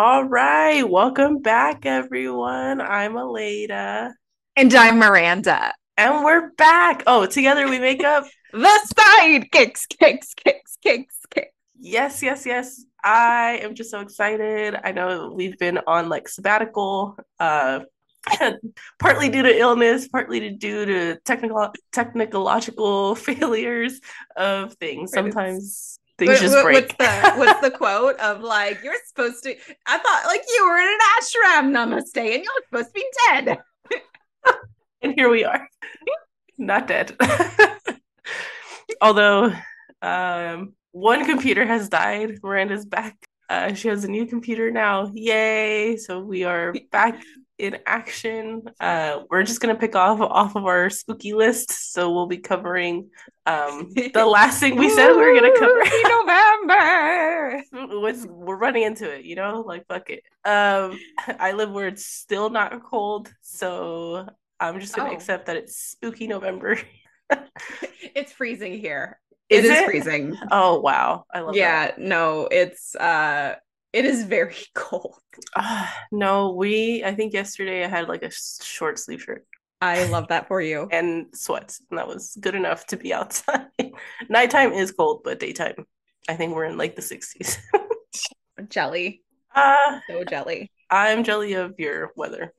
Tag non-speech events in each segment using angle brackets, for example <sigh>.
All right, welcome back, everyone. I'm Aleda. And I'm Miranda. And we're back. Oh, together we make up <laughs> the side kicks, kicks, kicks, kicks, kicks. Yes, yes, yes. I am just so excited. I know we've been on like sabbatical, uh, <laughs> partly due to illness, partly due to technical technological <laughs> failures of things. Sometimes things what, just what, break. What's the what's the quote of like you're supposed to? I thought like you were in an ashram, namaste, and you're supposed to be dead. <laughs> and here we are, not dead. <laughs> Although, um, one computer has died. Miranda's back. Uh, she has a new computer now. Yay! So we are back in action. Uh, we're just gonna pick off off of our spooky list. So we'll be covering um, the <laughs> last thing we said we were gonna cover. November. <laughs> We're running into it, you know, like fuck it. Um, I live where it's still not cold, so I'm just gonna oh. accept that it's spooky November. <laughs> it's freezing here. Is it is it? freezing. <laughs> Oh wow, I love. That. Yeah, that. no, it's uh it is very <laughs> cold. Uh, no, we. I think yesterday I had like a short sleeve shirt. I love that for you. <laughs> and sweats, and that was good enough to be outside. Nighttime is cold, but daytime, I think we're in like the sixties. jelly. Uh, so jelly. I'm jelly of your weather.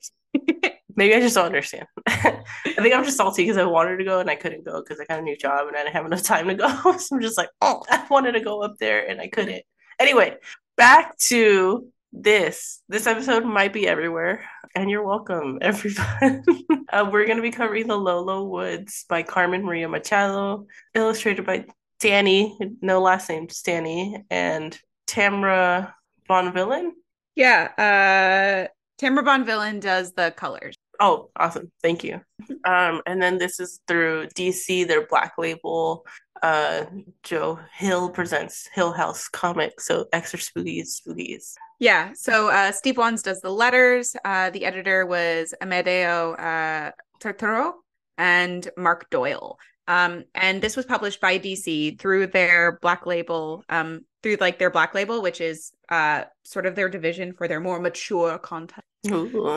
Maybe I just don't understand. <laughs> I think I'm just salty because I wanted to go and I couldn't go because I got a new job and I didn't have enough time to go. <laughs> so I'm just like, oh, I wanted to go up there and I couldn't. Anyway, back to this. This episode might be everywhere, and you're welcome, <laughs> everyone. uh, we're going to be covering The Low Woods by Carmen Maria Machado, illustrated by Dani, no last name, just Dani, and Tamra Bonvillain. Yeah, uh, Tamra Bonvillain does the colors. Oh, awesome. Thank you. Um, and then this is through DC, their black label. Uh, Joe Hill presents Hill House Comics. So extra spookies, spookies. Yeah. So uh, Steve Wands does the letters. Uh, the editor was Amedeo uh, and Mark Doyle. Um, and this was published by DC through their black label, um, through like their black label, which is uh, sort of their division for their more mature content.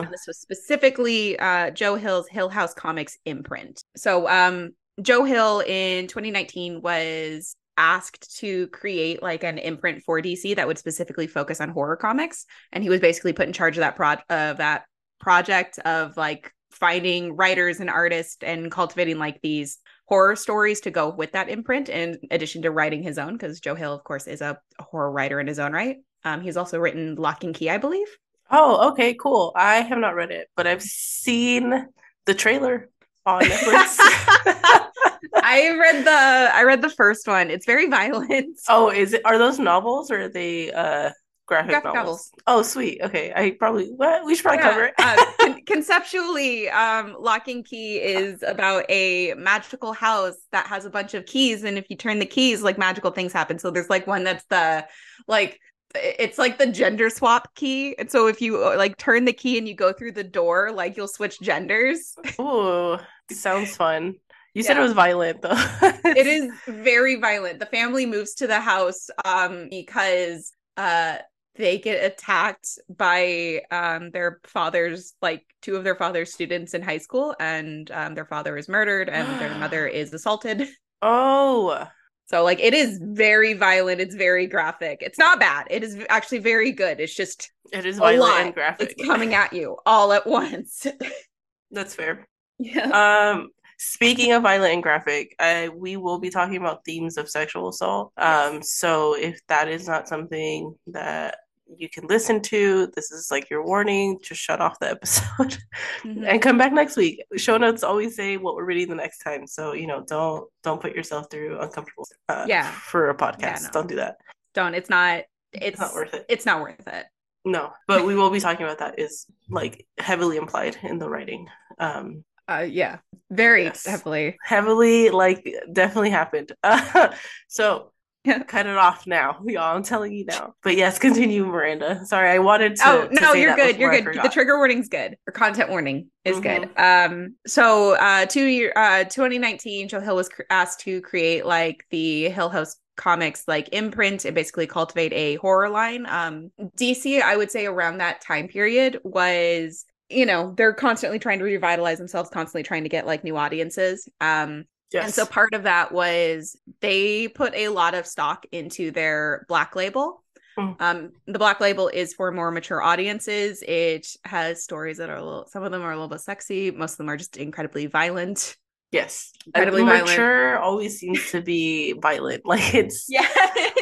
This was specifically uh, Joe Hill's Hill House Comics imprint. So um, Joe Hill in 2019 was asked to create like an imprint for DC that would specifically focus on horror comics, and he was basically put in charge of that pro of that project of like finding writers and artists and cultivating like these horror stories to go with that imprint in addition to writing his own because joe hill of course is a, a, horror writer in his own right. Um, he's also written locke and key i believe oh okay cool i have not read it but i've seen the trailer on netflix <laughs> i read the i read the first one it's very violent <laughs> oh is it are those novels or are they uh graphic, graphic novels. novels. Oh, sweet. Okay, I probably what we should probably yeah. cover it. uh, con- <laughs> conceptually, um, Locke and Key is about a magical house that has a bunch of keys, and if you turn the keys, like magical things happen. So there's like one that's the like it's like the gender swap key. And so if you uh, like turn the key and you go through the door, like you'll switch genders. Ooh, sounds fun. You yeah. said it was violent though. <laughs> it is very violent. The family moves to the house um because uh they get attacked by um, their father's like two of their father's students in high school and um, their father is murdered and their mother <gasps> is assaulted oh so like it is very violent it's very graphic it's not bad it is actually very good it's just it is violent and graphic it's coming at you all at once. <laughs> That's fair. Yeah. Um Speaking of violent and graphic, I, we will be talking about themes of sexual assault. Um, so if that is not something that you can listen to. This is like your warning. Just shut off the <laughs> episode mm-hmm. and come back next week. Show notes always say what we're reading the next time. So you know, don't don't put yourself through uncomfortable. Uh, yeah, for a podcast, yeah, no. don't do that. Don't. It's not. It's, it's not worth it. It's not worth it. No, but we will be talking about that. Is like heavily implied in the writing. Um, uh, yeah, very yes. heavily, heavily, like definitely happened. Uh, <laughs> so. Yeah, <laughs> cut it off now, y'all. I'm telling you now. But yes, continue, Miranda. Sorry, I wanted to. oh to no say you're good you're good the trigger warning's good or content warning is Mhm. good um so uh two year uh 2019 joe hill was cr- asked to create like the hill house comics like imprint and basically cultivate a horror line um dc i would say around that time period was you know they're constantly trying to revitalize themselves constantly trying to get like new audiences um Yes. and so part of that was they put a lot of stock into their black label. Mm. Um, the black label is for more mature audiences. It has stories that are a little, some of them are a little bit sexy. Most of them are just incredibly violent. yes. incredibly violent. mature always seems to be violent. <laughs> Like it's Yeah.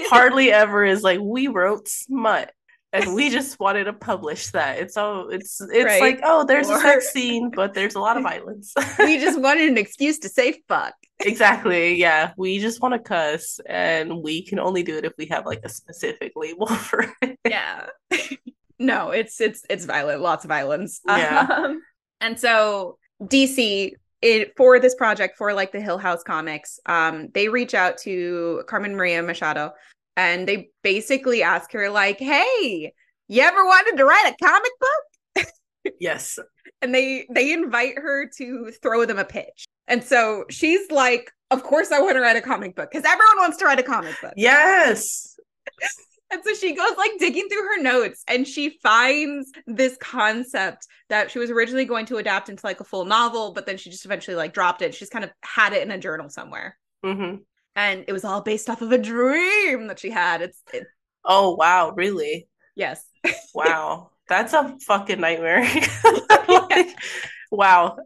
hardly ever is like we wrote smut and we just wanted to publish that. It's all it's it's Right. like oh there's a sex <laughs> scene, but there's a lot of violence. <laughs> we just wanted an <laughs> excuse to say fuck. exactly. Yeah, we just want to cuss, and we can only do it if we have like a specific label for it. yeah no it's it's it's violent lots of violence Yeah. um, and so dc it for this project for like the hill house comics um they reach out to carmen maria machado and they basically ask her like hey you ever wanted to write a comic book Yes. <laughs> and they they invite her to throw them a pitch and so she's like of course i want to write a comic book because everyone wants to write a comic book Yes. <laughs> And so she goes like digging through her notes and she finds this concept that she was originally going to adapt into like a full novel, but then she just eventually like dropped it. She's kind of had it in a journal somewhere. hmm And it was all based off of a dream that she had. It's it, Oh wow, really? yes. <laughs> Wow. That's a fucking nightmare. <laughs> Like, wow.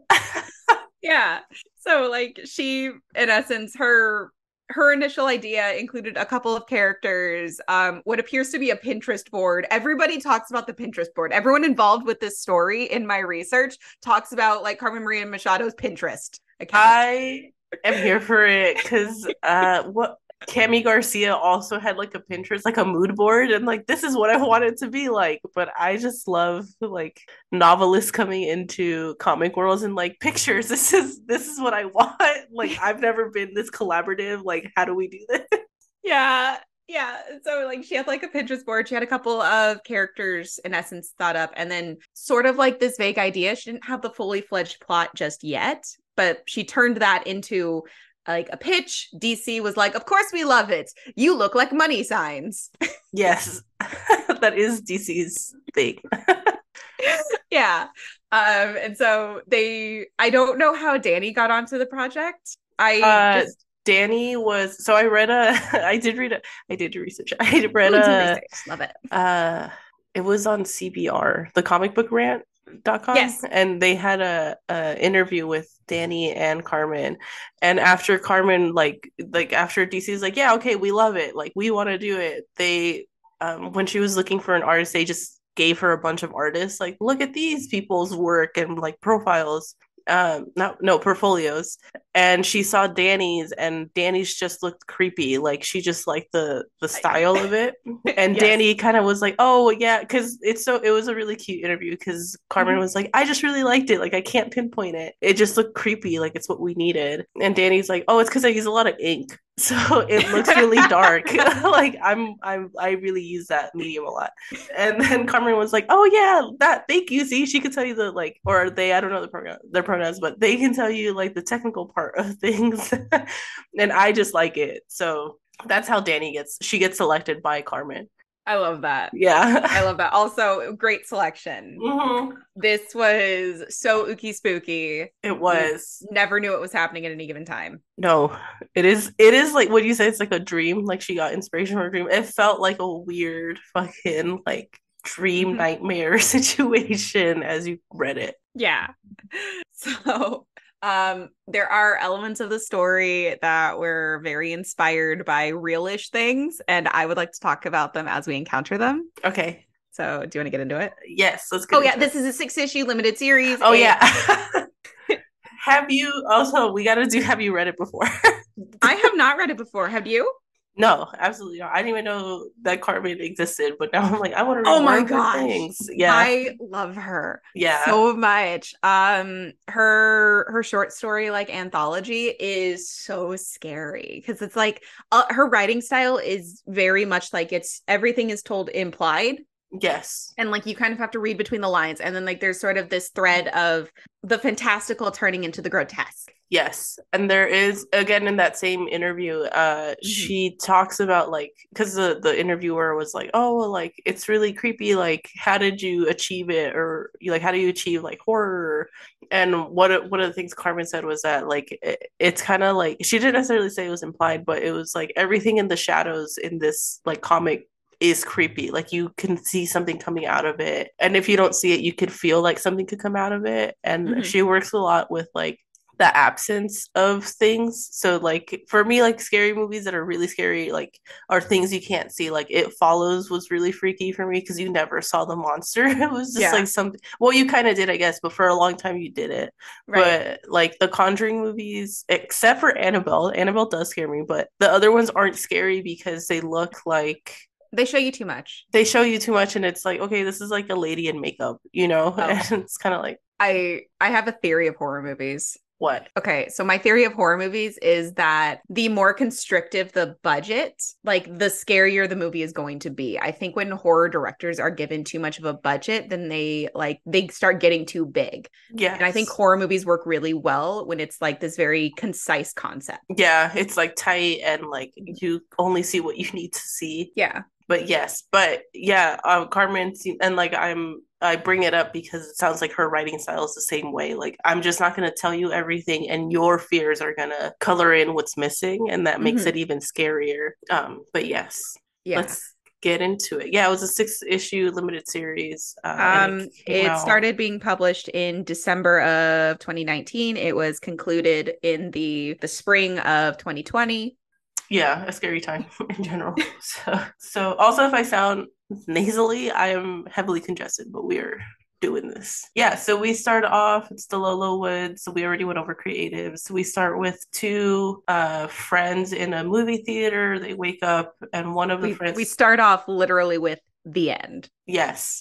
Yeah. So like she in essence her her initial idea included a couple of characters, um, what appears to be a Pinterest board. Everybody talks about the Pinterest board. Everyone involved with this story in my research talks about like Carmen Maria Machado's Pinterest account. I am here for it because uh what Kami Garcia also had like a Pinterest, like a mood board, and like this is what I want it to be like. But I just love like novelists coming into comic worlds and like pictures. <laughs> This is this is what I want. Like I've never been this collaborative. Like how do we do this? yeah. Yeah. So like she had like a Pinterest board. She had a couple of characters in essence thought up and then sort of like this vague idea. She didn't have the fully fledged plot just yet, but she turned that into like a pitch. DC was like, "Of course we love it. You look like money signs." <laughs> Yes, <laughs> that is DC's thing. <laughs> yeah. Um and so they I don't know how Dani got onto the project. I Uh, just Dani was so I read a <laughs> I did read a I did do research. <laughs> I read Ooh, a research. love it. uh it was on CBR, the comic book rant.com. Yes. And they had a, a interview with Dani and Carmen. And after Carmen like like after DC's like, yeah, okay, we love it. Like we want to do it. They um when she was looking for an artist, they just gave her a bunch of artists, like, look at these people's work and like profiles. Um no no portfolios and she saw Dani's and Dani's just looked creepy like she just liked the the style of it <laughs> and Yes. Dani kind of was like, "Oh yeah," because it's so it was a really cute interview because Carmen Mhm. was like, "I just really liked it. Like I can't pinpoint it. It just looked creepy. Like it's what we needed." And Dani's like, "Oh, it's because I use a lot of ink, <laughs> so it looks really <laughs> dark. like I'm I'm I really use that medium a lot." And then Carmen was like, "Oh yeah, that. Thank you. See, she could tell you the like, or they I don't know the pronoun their pronouns, but they can tell you like the technical part of <laughs> things, and I just like it. So." That's how Dani gets she gets selected by Carmen. I love that. Yeah. I love that. Also, great selection. Mhm. This was so ooky spooky. It was. Never knew what was happening at any given time. No, it is it is like what do you say, it's like a dream. Like she got inspiration from a dream. It felt like a weird fucking like dream Mhm. nightmare <laughs> situation as you read it. Yeah. <laughs> So, um, there are elements of the story that were very inspired by realish things, and I would like to talk about them as we encounter them. Okay. So, do you want to get into it? Yes, let's get Oh yeah, it. this is a six issue limited series. Oh and yeah. <laughs> have you also we gotta do have you read it before? <laughs> I have not read it before. Have you? No, absolutely not. I didn't even know that Carmen existed, but now I'm like, I want to Oh my more of her gosh. things. Yeah, I love her yeah, so much. Um her her short story like anthology is so scary because it's like uh, her writing style is very much like it's everything is told implied yes, and like you kind of have to read between the lines and then like there's sort of this thread of the fantastical turning into the grotesque. yes. And there is again in that same interview, uh, she talks about like because the the interviewer was like, oh, well, like it's really creepy. Like, how did you achieve it, or like how do you achieve like horror? And what one of the things Carmen said was that like it, it's kind of like she didn't necessarily say it was implied, but it was like everything in the shadows in this like comic is creepy. Like you can see something coming out of it. And if you don't see it, you could feel like something could come out of it. And Mhm. she works a lot with like the absence of things. So like for me, like scary movies that are really scary, like are things you can't see. Like It Follows was really freaky for me because you never saw the monster. <laughs> it was just Yeah. like something well, you kind of did, I guess, but for a long time you did it. But like the Conjuring movies, except for Annabelle, Annabelle does scare me, but the other ones aren't scary because they look like they show you too much. they show you too much and it's like, okay, this is like a lady in makeup, you know? Oh. <laughs> And it's kind of like, I I have a theory of horror movies. what? Okay, so my theory of horror movies is that the more constrictive the budget, like the scarier the movie is going to be. I think when horror directors are given too much of a budget, then they like they start getting too big. Yeah. And I think horror movies work really well when it's like this very concise concept. yeah, it's like tight and like you only see what you need to see. Yeah. But yes, but yeah, um, Carmen and like I'm I bring it up because it sounds like her writing style is the same way. Like I'm just not going to tell you everything and your fears are going to color in what's missing and that makes Mhm. it even scarier. Um but yes, Yeah. let's get into it. Yeah, it was a six issue limited series. Uh, Um, it out- started being published in December of 2019. It was concluded in the the spring of 2020. Yeah, a scary time <laughs> in general. So, so also if I sound nasally, I am heavily congested, but we're doing this. Yeah, so we start off, it's the Low Low Woods. So we already went over creatives. We start with two uh friends in a movie theater. They wake up and one of the We, friends we start off literally with the end. Yes.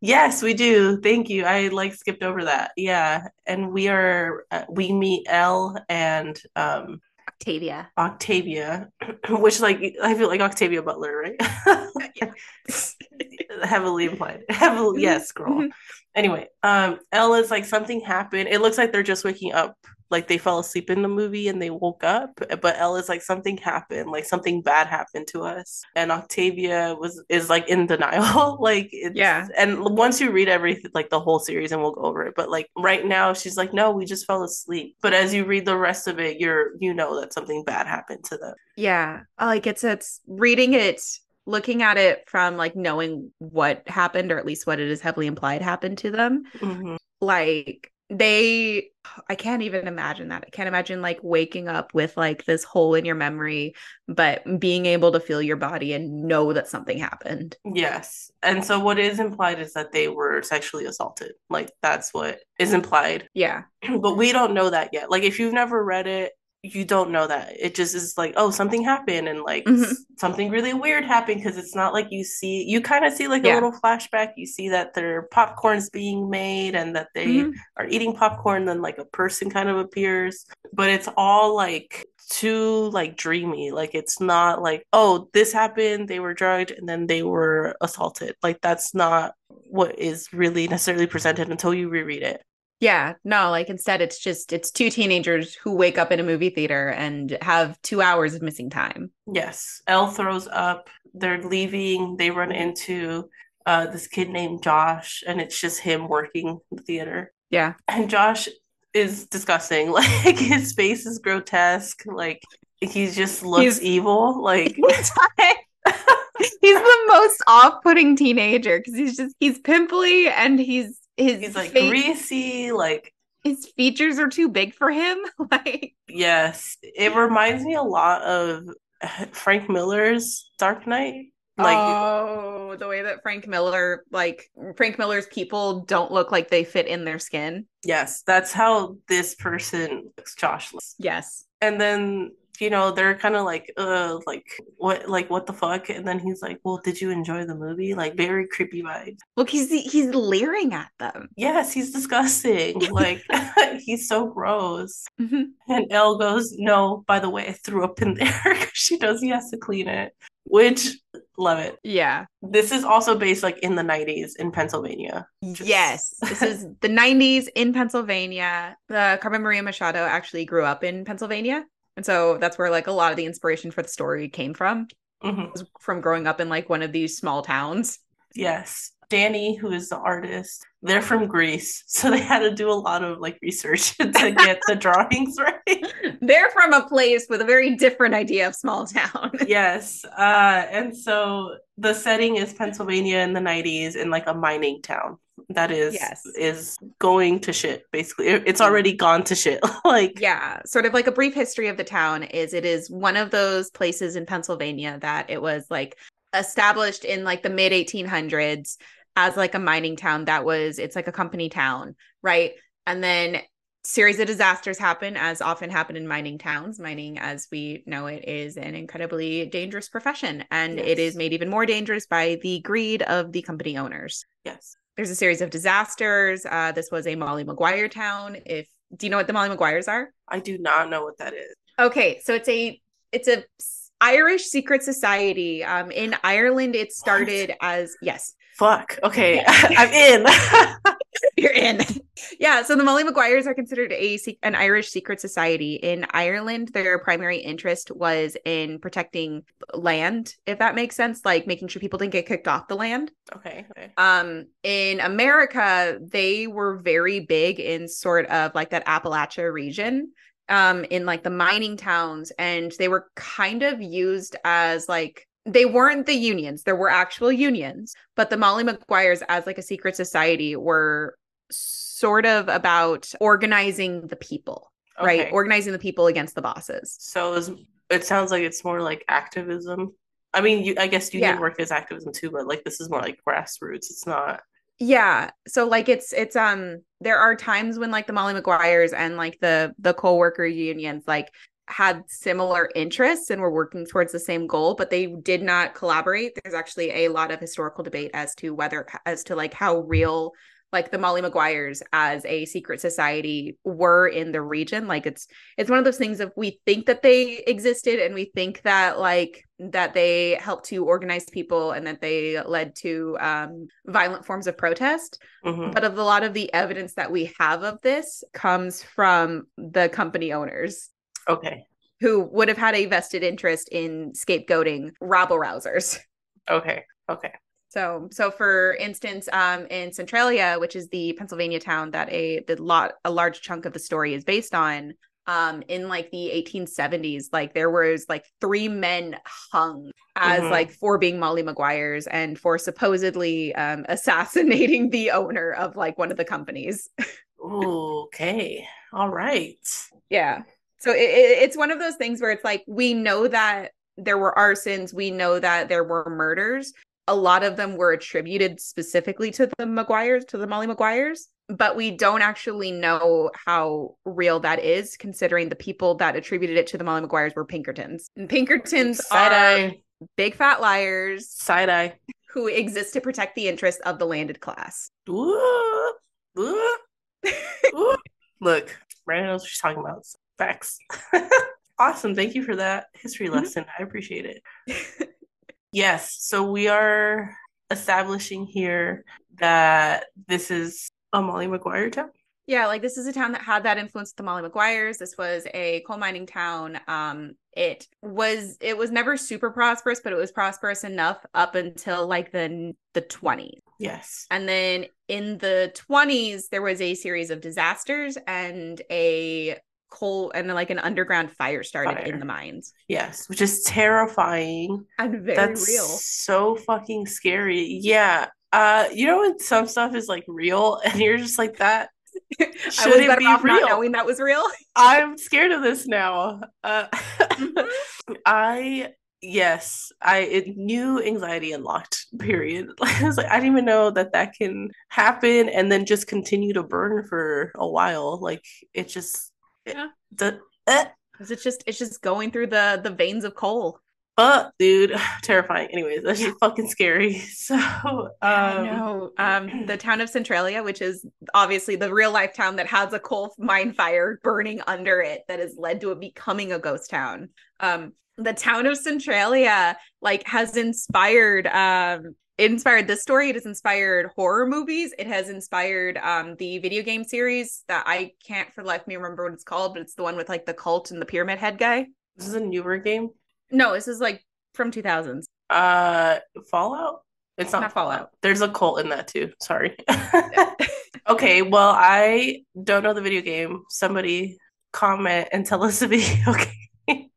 Yes, we do. Thank you. I like skipped over that. Yeah. And we are uh, we meet Elle and um Octavia. Octavia, <clears throat> which like I feel like Octavia Butler, right? <laughs> Heavily implied. Heavily, yes, girl. Mhm. Anyway, um, Elle is like something happened. It looks like they're just waking up, like they fell asleep in the movie and they woke up. But Elle is like something happened, like something bad happened to us. And Octavia was is like in denial, <laughs> like it's, Yeah. And once you read everything, like the whole series, and we'll go over it. But like right now, she's like, no, we just fell asleep. But as you read the rest of it, you're you know that something bad happened to them. Yeah. Like it's it's reading it, looking at it from like knowing what happened, or at least what it is heavily implied happened to them. Mhm. Like they I can't even imagine that. I can't imagine like waking up with like this hole in your memory, but being able to feel your body and know that something happened. Yes. And so what is implied is that they were sexually assaulted. Like that's what is implied. Yeah. <clears throat> But we don't know that yet. Like if you've never read it, you don't know that. It just is like, oh, something happened and like Mhm. s- something really weird happened because it's not like you see you kind of see like a little flashback. You see that their popcorn's being made and that they Mhm. are eating popcorn, then like a person kind of appears. But it's all like too like dreamy. Like it's not like, oh, this happened, they were drugged, and then they were assaulted. Like that's not what is really necessarily presented until you reread it. Yeah, no, like instead it's just it's two teenagers who wake up in a movie theater and have 2 hours of missing time. Yes. Elle throws up, they're leaving, they run into uh this kid named Josh, and it's just him working the theater. Yeah. And Josh is disgusting. <laughs> Like his face is grotesque. Like he just looks He's- evil. Like <laughs> he's <laughs> the most off-putting teenager because he's just he's pimply and he's his he's like fa- greasy. Like his features are too big for him. <laughs> like yes, it reminds me a lot of <laughs> Frank Miller's Dark Knight. Like oh, the way that Frank Miller like Frank Miller's people don't look like they fit in their skin. yes, that's how this person looks. Josh looks. Yes. And then you know, they're kind of like, uh, like what, like what the fuck? And then he's like, "Well, did you enjoy the movie?" Like very creepy vibes. Look, he's he's leering at them. Yes, he's disgusting. <laughs> like <laughs> he's so gross. Mhm. And Elle goes, "No, by the way, I threw up in <laughs> there." she does. He has to clean it. Which love it. Yeah. This is also based like in the 90s in Pennsylvania. Just- Yes. This is the 90s in Pennsylvania. The Carmen Maria Machado actually grew up in Pennsylvania. And so that's where like a lot of the inspiration for the story came from. Mhm. was From growing up in like one of these small towns. Yes. Dani, who is the artist, they're from Greece. <laughs> So they had to do a lot of like research <laughs> to <laughs> get the drawings right. They're from a place with a very different idea of small town. yes. Uh, and so the setting is Pennsylvania in the 90s in like a mining town that is Yes. is going to shit basically. It's already gone to shit. like yeah, sort of like a brief history of the town is it is one of those places in Pennsylvania that it was like established in like the mid 1800s as like a mining town that was it's like a company town, right? And then series of disasters happen as often happen in mining towns. Mining as we know it is an incredibly dangerous profession and it Yes. is made even more dangerous by the greed of the company owners. yes. There's a series of disasters. Uh, this was a Molly Maguire town. If do you know what the Molly Maguires are? I do not know what that is. Okay, so it's a it's a Irish secret society. Um, in Ireland, it started as yes, Fuck. Okay. <laughs> I'm in. <laughs> you're in. yeah, so the Molly Maguires are considered a an Irish secret society. In Ireland, their primary interest was in protecting land, if that makes sense, like making sure people didn't get kicked off the land. okay. Okay. um in america they were very big in sort of like that appalachia region um in like the mining towns and they were kind of used as like they weren't the unions there were actual unions but the molly maguires as like a secret society were sort of about organizing the people right organizing the people against the bosses So it sounds like it's more like activism. I mean, you, I guess union Yeah. work is activism too, but like this is more like grassroots. It's not. Yeah. So like it's it's um there are times when like the Molly Maguires and like the the co-worker unions like had similar interests and were working towards the same goal, but they did not collaborate. There's actually a lot of historical debate as to whether as to like how real like the Molly Maguires as a secret society were in the region. Like it's it's one of those things of we think that they existed and we think that like that they helped to organize people and that they led to um violent forms of protest Mhm. but of a lot of the evidence that we have of this comes from the company owners Okay. who would have had a vested interest in scapegoating rabble rousers Okay. Okay. so so for instance um in centralia which is the pennsylvania town that a the lot a large chunk of the story is based on um in like the 1870s like there was like three men hung as Mhm. like for being molly maguires and for supposedly um assassinating the owner of like one of the companies <laughs> okay. All right. yeah so it, it, it's one of those things where it's like we know that there were arsons we know that there were murders a lot of them were attributed specifically to the maguires to the molly maguires but we don't actually know how real that is considering the people that attributed it to the molly maguires were pinkertons and pinkertons Side are eye. big fat liars Side eye. who exist to protect the interests of the landed class Ooh. Ooh. <laughs> Ooh. Look, Brandon knows what she's talking about. Facts. <laughs> awesome. Thank you for that history Mhm. lesson. I appreciate it. <laughs> yes. So we are establishing here that this is a Molly Maguire town. Yeah, like this is a town that had that influence with the Molly Maguires. This was a coal mining town. Um, it was it was never super prosperous, but it was prosperous enough up until like the the 20s. Yes. And then in the 20s, there was a series of disasters and a coal and like an underground fire started Fire. in the mines. Yes. Which is terrifying. And very That's real. so fucking scary. Yeah. Uh, you know when some stuff is like real <laughs> and you're just like that <laughs> I should was it be off not real? knowing that was real. <laughs> I'm scared of this now. Uh, Mhm. I yes, I it, new anxiety unlocked. Period. I was like, I didn't even know that that can happen, and then just continue to burn for a while. Like it just, Yeah. the, eh. 'Cause it's just it's just going through the the veins of coal. But dude, <laughs> terrifying. Anyways, that's just fucking scary. <laughs> So um no, um, <clears throat> the town of Centralia, which is obviously the real life town that has a coal mine fire burning under it, that has led to it becoming a ghost town. Um, the town of Centralia like has inspired um inspired this story. It has inspired horror movies. It has inspired um the video game series that I can't for the life of me remember what it's called, but it's the one with like the cult and the pyramid head guy. this is a newer game. No, this is like from 2000s. Uh Fallout? It's not, Not Fallout. There's a cult in that too. Sorry. <laughs> <laughs> okay, well, I don't know the video game. Somebody comment and tell us the <laughs> video game.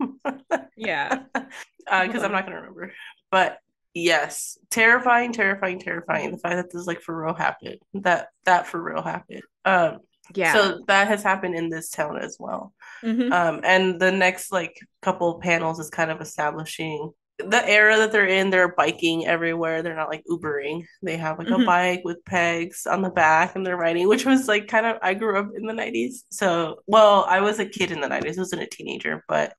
Yeah. because I'm not gonna remember. But yes, terrifying, terrifying, terrifying. The fact that this like for real happened. That that for real happened. Um, Yeah. so that has happened in this town as well. Mhm. Um, and the next like couple of panels is kind of establishing the era that they're in. They're biking everywhere. They're not like Ubering. They have like Mhm. a bike with pegs on the back, and they're riding, which was like kind of. I grew up in the '90s, so well, I was a kid in the '90s. I wasn't a teenager, but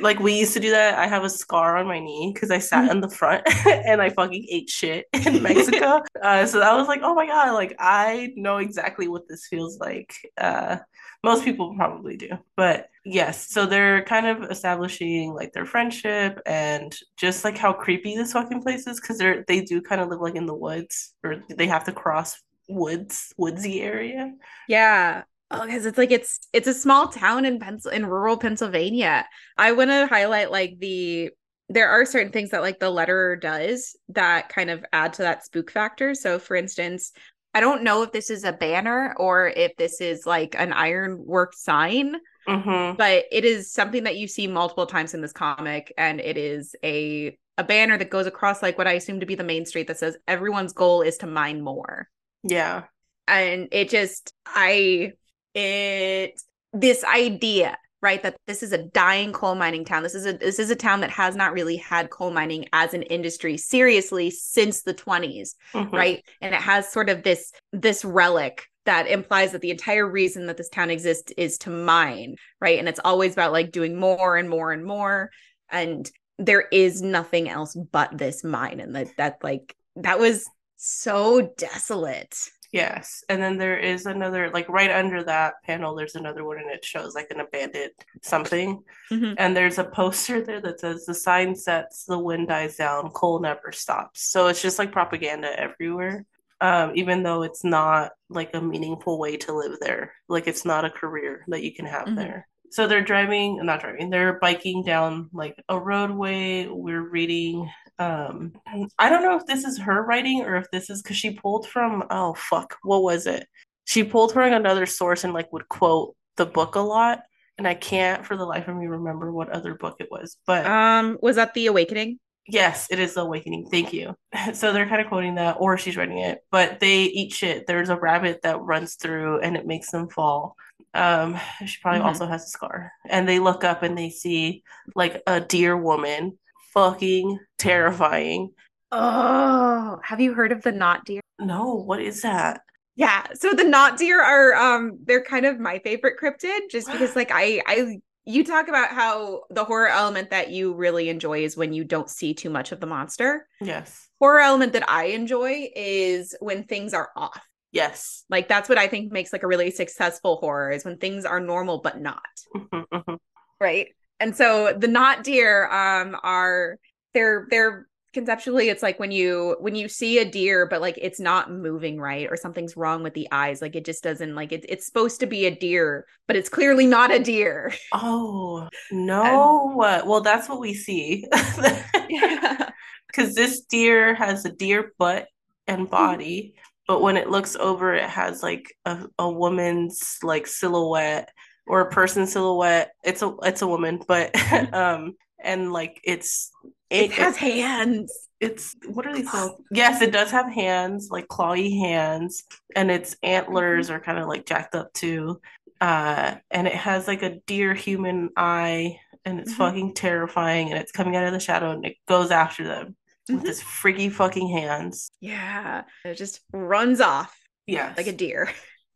like we used to do that. I have a scar on my knee because I sat Mhm. in the front <laughs> and I fucking ate shit <laughs> in Mexico. uh, so I was like, oh my god, like I know exactly what this feels like. Uh, most people probably do, but yes. So they're kind of establishing like their friendship and just like how creepy this fucking place is because they're they do kind of live like in the woods or they have to cross woods woodsy area. Yeah. Oh, because it's like it's it's a small town in Pencil in rural Pennsylvania. I want to highlight like the there are certain things that like the letterer does that kind of add to that spook factor. So for instance, I don't know if this is a banner or if this is like an ironwork sign, Mm-hmm. but it is something that you see multiple times in this comic and it is a a banner that goes across like what I assume to be the main street that says everyone's goal is to mine more Yeah. and it just i it this idea right that this is a dying coal mining town. This is a this is a town that has not really had coal mining as an industry seriously since the 20s Mhm. right? And it has sort of this this relic that implies that the entire reason that this town exists is to mine right? And it's always about like doing more and more and more. And there is nothing else but this mine. And that that like that was so desolate Yes. And then there is another, like right under that panel, there's another one and it shows like an abandoned something. Mhm. And there's a poster there that says, The sign sets, the wind dies down, coal never stops. So it's just like propaganda everywhere. Um, even though it's not like a meaningful way to live there, like it's not a career that you can have Mhm. there. So they're driving, not driving, they're biking down like a roadway. We're reading um I don't know if this is her writing or if this is because she pulled from oh fuck, what was it? She pulled from another source and like would quote the book a lot. And I can't for the life of me remember what other book it was. But Um, was that the awakening? yes, it is the awakening. Thank you. <laughs> So they're kind of quoting that, or she's writing it, but they eat shit. There's a rabbit that runs through and it makes them fall. Um, she probably Mhm. also has a scar. And they look up and they see like a deer woman, fucking terrifying. Oh, have you heard of the not deer? No, what is that? Yeah, so the not deer are um they're kind of my favorite cryptid just <gasps> because like I I you talk about how the horror element that you really enjoy is when you don't see too much of the monster. Yes. Horror element that I enjoy is when things are off. Yes. Like that's what I think makes like a really successful horror is when things are normal but not. Mhm, mhm. right and so the not deer um are they're they're conceptually it's like when you when you see a deer but like it's not moving right or something's wrong with the eyes like it just doesn't like it, it's supposed to be a deer but it's clearly not a deer Oh, no. well, that's what we see. <laughs> yeah Because this deer has a deer butt and body, but when it looks over, it has like a, a woman's like silhouette or a person silhouette. It's a it's a woman, but <laughs> um and like it's it has hands it's what are they called? Yes, it does have hands, like clawy hands, and its antlers are kind of like jacked up too. Uh, and it has like a deer human eye, and it's Mhm. fucking terrifying. And it's coming out of the shadow, and it goes after them with Mhm. its freaky fucking hands. yeah it just runs off Yeah, like a deer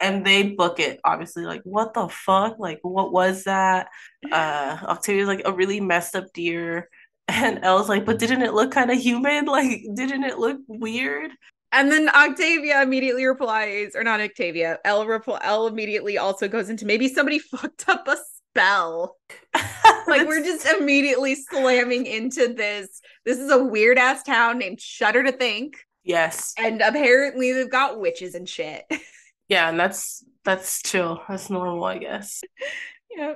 and they book it obviously like what the fuck like what was that uh octavia's like a really messed up deer <laughs> and elle's like but didn't it look kind of human <laughs> like didn't it look weird and then Octavia immediately replies, or not Octavia, Elle repl- Elle immediately also goes into maybe somebody <laughs> fucked up a spell. like we're just immediately slamming into this. This is a weird ass town named Shudder to Think. Yes. And apparently they've got witches and shit. Yeah, and that's that's chill. That's normal, I guess. yeah.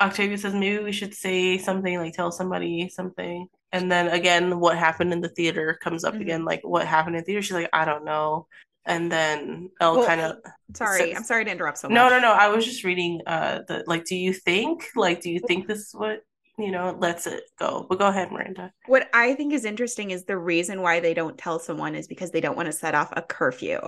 Octavia says maybe we should say something like tell somebody something. And then again, what happened in the theater comes up mm-hmm. again, like what happened in the theater. She's like, I don't know. And then Elle well, kind of sorry, says, I'm sorry to interrupt so much. No, no, no. I was just reading uh the like, do you think? Like, do you think this is what you know, lets it go. But go ahead, Miranda. What I think is interesting is the reason why they don't tell someone is because they don't want to set off a curfew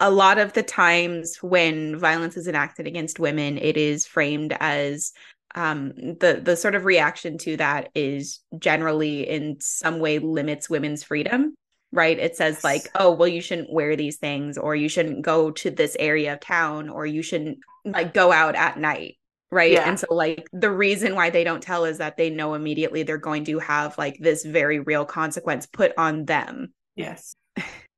a lot of the times when violence is enacted against women, it is framed as um, the the sort of reaction to that is generally in some way limits women's freedom right? It says like oh well you shouldn't wear these things or you shouldn't go to this area of town or you shouldn't like go out at night right? Yeah. and so like the reason why they don't tell is that they know immediately they're going to have like this very real consequence put on them. Yes.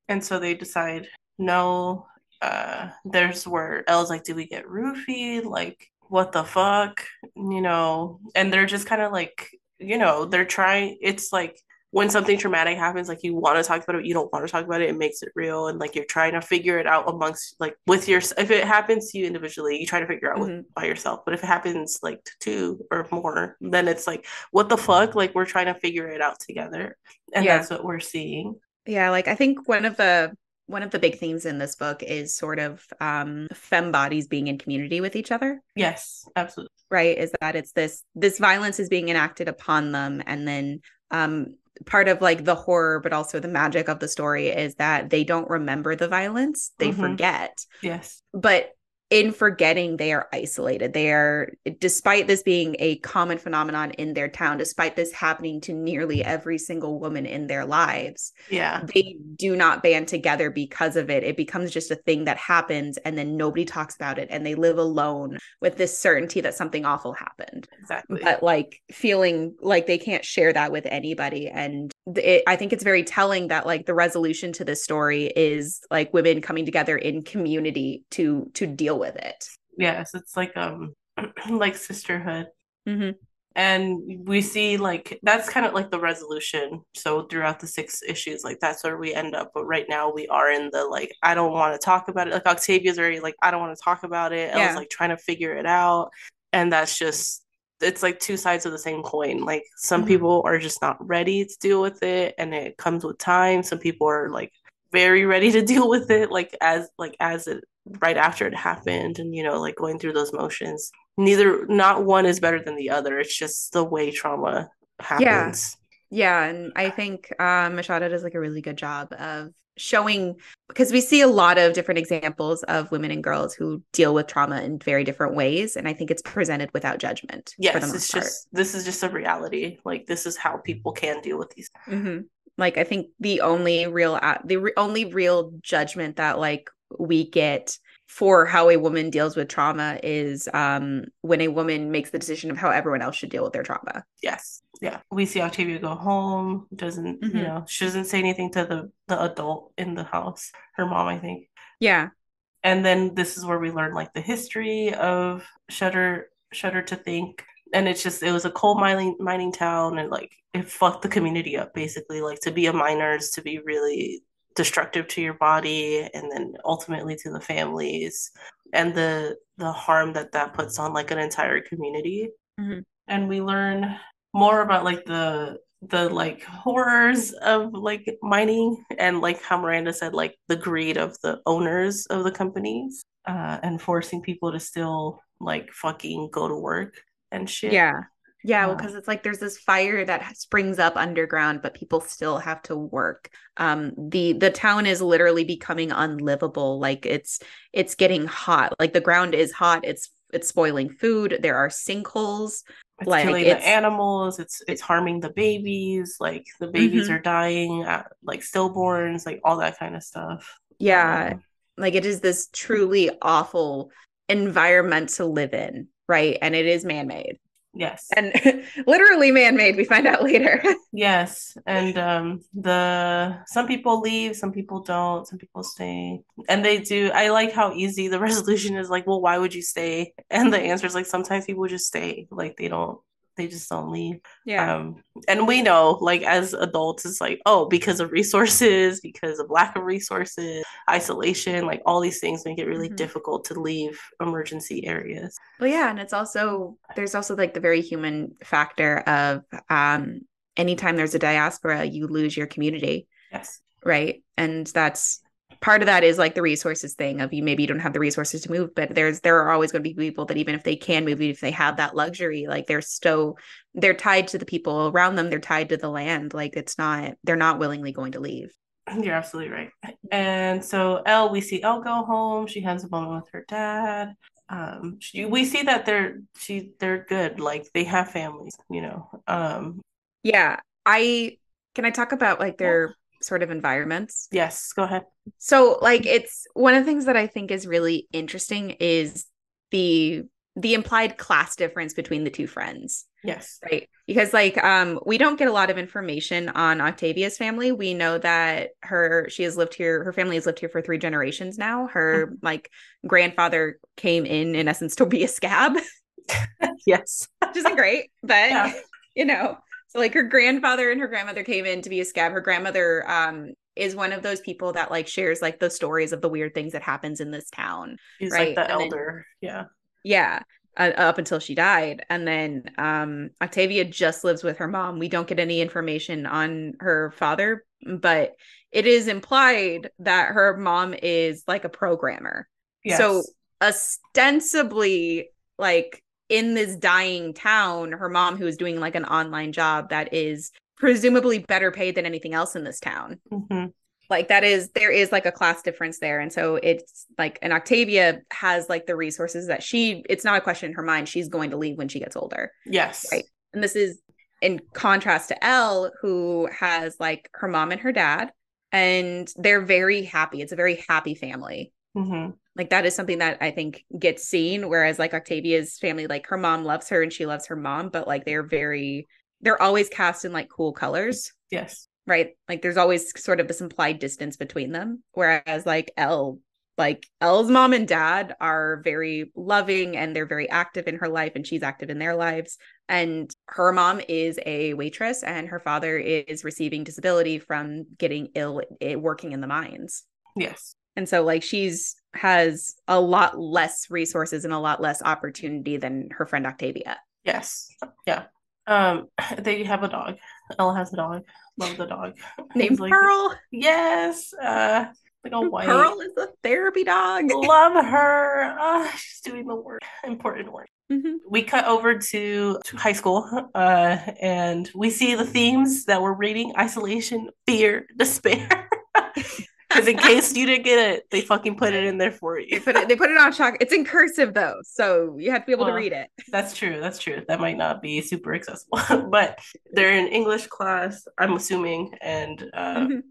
And so they decide no uh there's where Elle's like, did we get roofied? Like, what the fuck? You know, and they're just kind of like, you know, they're trying it's like when something traumatic happens, like you want to talk about it, you don't want to talk about it, it makes it real. And like you're trying to figure it out amongst like with your if it happens to you individually, you try to figure out mm-hmm. with, by yourself. But if it happens like to two or more, then it's like, what the fuck? Like we're trying to figure it out together. And yeah. that's what we're seeing. Yeah, like I think one of the one of the big themes in this book is sort of um femme bodies being in community with each other. Yes absolutely. Right is that it's this this violence is being enacted upon them and then um part of like the horror but also the magic of the story is that they don't remember the violence they mm-hmm. forget. Yes. But in forgetting they are isolated. They are despite this being a common phenomenon in their town despite this happening to nearly every single woman in their lives yeah. they do not band together because of it. It becomes just a thing that happens and then nobody talks about it and they live alone with this certainty that something awful happened. Exactly. But like feeling like they can't share that with anybody and it, i think it's very telling that like the resolution to this story is like women coming together in community to to deal with it. Yes, it's like um <clears throat> like sisterhood. Mm-hmm. And we see like that's kind of like the resolution. So throughout the six issues, like that's where we end up. But right now we are in the like I don't want to talk about it. Like Octavia's already like I don't want to talk about it. Yeah. I was like trying to figure it out, and that's just it's like two sides of the same coin. Like some mm-hmm. people are just not ready to deal with it, and it comes with time. Some people are like very ready to deal with it, like as like as it right after it happened and you know like going through those motions. Neither not one is better than the other. It's just the way trauma happens. Yeah, yeah and i think um machado does like a really good job of showing because we see a lot of different examples of women and girls who deal with trauma in very different ways and i think it's presented without judgment yes it's part. just this is just a reality. Like this is how people can deal with these mm-hmm. Like i think the only real the re- only real judgment that like we get for how a woman deals with trauma is um, when a woman makes the decision of how everyone else should deal with their trauma. Yes. Yeah. We see Octavia go home, doesn't, mm-hmm. you know, she doesn't say anything to the the adult in the house, her mom, I think. Yeah. And then this is where we learn like the history of Shudder Shudder to Think. And it's just it was a coal mining mining town and like it fucked the community up basically. Like to be a miner is to be really destructive to your body and then ultimately to the families and the the harm that that puts on like an entire community mm-hmm. and we learn more about like the the like horrors of like mining and like how Miranda said like the greed of the owners of the companies uh and forcing people to still like fucking go to work and shit. Yeah. Yeah, well, because it's like there's this fire that springs up underground, but people still have to work. Um, the the town is literally becoming unlivable. Like it's it's getting hot. Like the ground is hot. It's it's spoiling food. There are sinkholes. It's like killing it's, the animals. It's it's harming the babies. Like the babies mm-hmm. are dying, at, like stillborns, like all that kind of stuff. Yeah. Um, like it is this truly awful environment to live in, right? And it is man-made. Yes. And <laughs> literally man-made, we find out later. <laughs> yes. And um the some people leave, some people don't, some people stay. And they do I like how easy the <laughs> resolution is like, well, why would you stay? And the answer is like sometimes people just stay. Like they don't they just don't leave. Yeah. Um, and we know, like as adults, it's like, oh, because of resources, <laughs> because of lack of resources, isolation, like all these things make it really Mhm. difficult to leave emergency areas. Well, yeah, and it's also there's also like the very human factor of um anytime there's a diaspora, you lose your community, Yes. right? And that's part of that is like the resources thing of you maybe you don't have the resources to move, but there's there are always going to be people that even if they can move, even if they have that luxury, like they're so they're tied to the people around them, they're tied to the land. Like it's not they're not willingly going to leave. You're absolutely right. And so l we see l go home. She has a moment with her dad. Um, she, we see that they're she they're good. Like they have families, you know. Um, Yeah. I can I talk about like their sort of environments? yes, go ahead. So like it's one of the things that I think is really interesting is the the implied class difference between the two friends, Yes. right? Because like um we don't get a lot of information on Octavia's family. We know that her she has lived here her family has lived here for 3 generations now. Her like grandfather came in in essence to be a scab, <laughs> Yes. which isn't great, but Yeah. <laughs> you know, so like her grandfather and her grandmother came in to be a scab. Her grandmother um is one of those people that like shares like the stories of the weird things that happens in this town. She's Right, like the and then- elder. Yeah. Yeah, uh, up until she died, and then um Octavia just lives with her mom. We don't get any information on her father, but it is implied that her mom is like a programmer. Yes. So ostensibly, like in this dying town, her mom, who is doing like an online job that is presumably better paid than anything else in this town. Mhm. Like that is there is like a class difference there. And so it's like and Octavia has like the resources that she it's not a question in her mind. She's going to leave when she gets older. Yes. Right. And this is in contrast to Elle, who has like her mom and her dad, and they're very happy. It's a very happy family hmm like that is something that i think gets seen whereas like octavia's family like her mom loves her and she loves her mom but like they're very they're always cast in like cool colors Yes. right like there's always sort of this implied distance between them whereas like elle like elle's mom and dad are very loving and they're very active in her life and she's active in their lives and her mom is a waitress and her father is receiving disability from getting ill eh, working in the mines Yes. and so like she's has a lot less resources and a lot less opportunity than her friend Octavia. Yes. Yeah. Um, <laughs> they have a dog. Elle has a dog. Love the dog. <laughs> Named like- Pearl. Yes. Uh, like a white. Pearl is a therapy dog. <laughs> Love her. Uh, she's doing the work, important work. Mhm. We cut over to, to high school, uh, and we see the themes that we're reading: isolation, fear, despair. Because in case you didn't get it, they fucking put it in there for you. They put it they put it on chalk. It's in cursive though, so you have to be able Well, to read it. That's true. That's true. That might not be super accessible, <laughs> but they're in English class, I'm assuming, and uh, Mhm.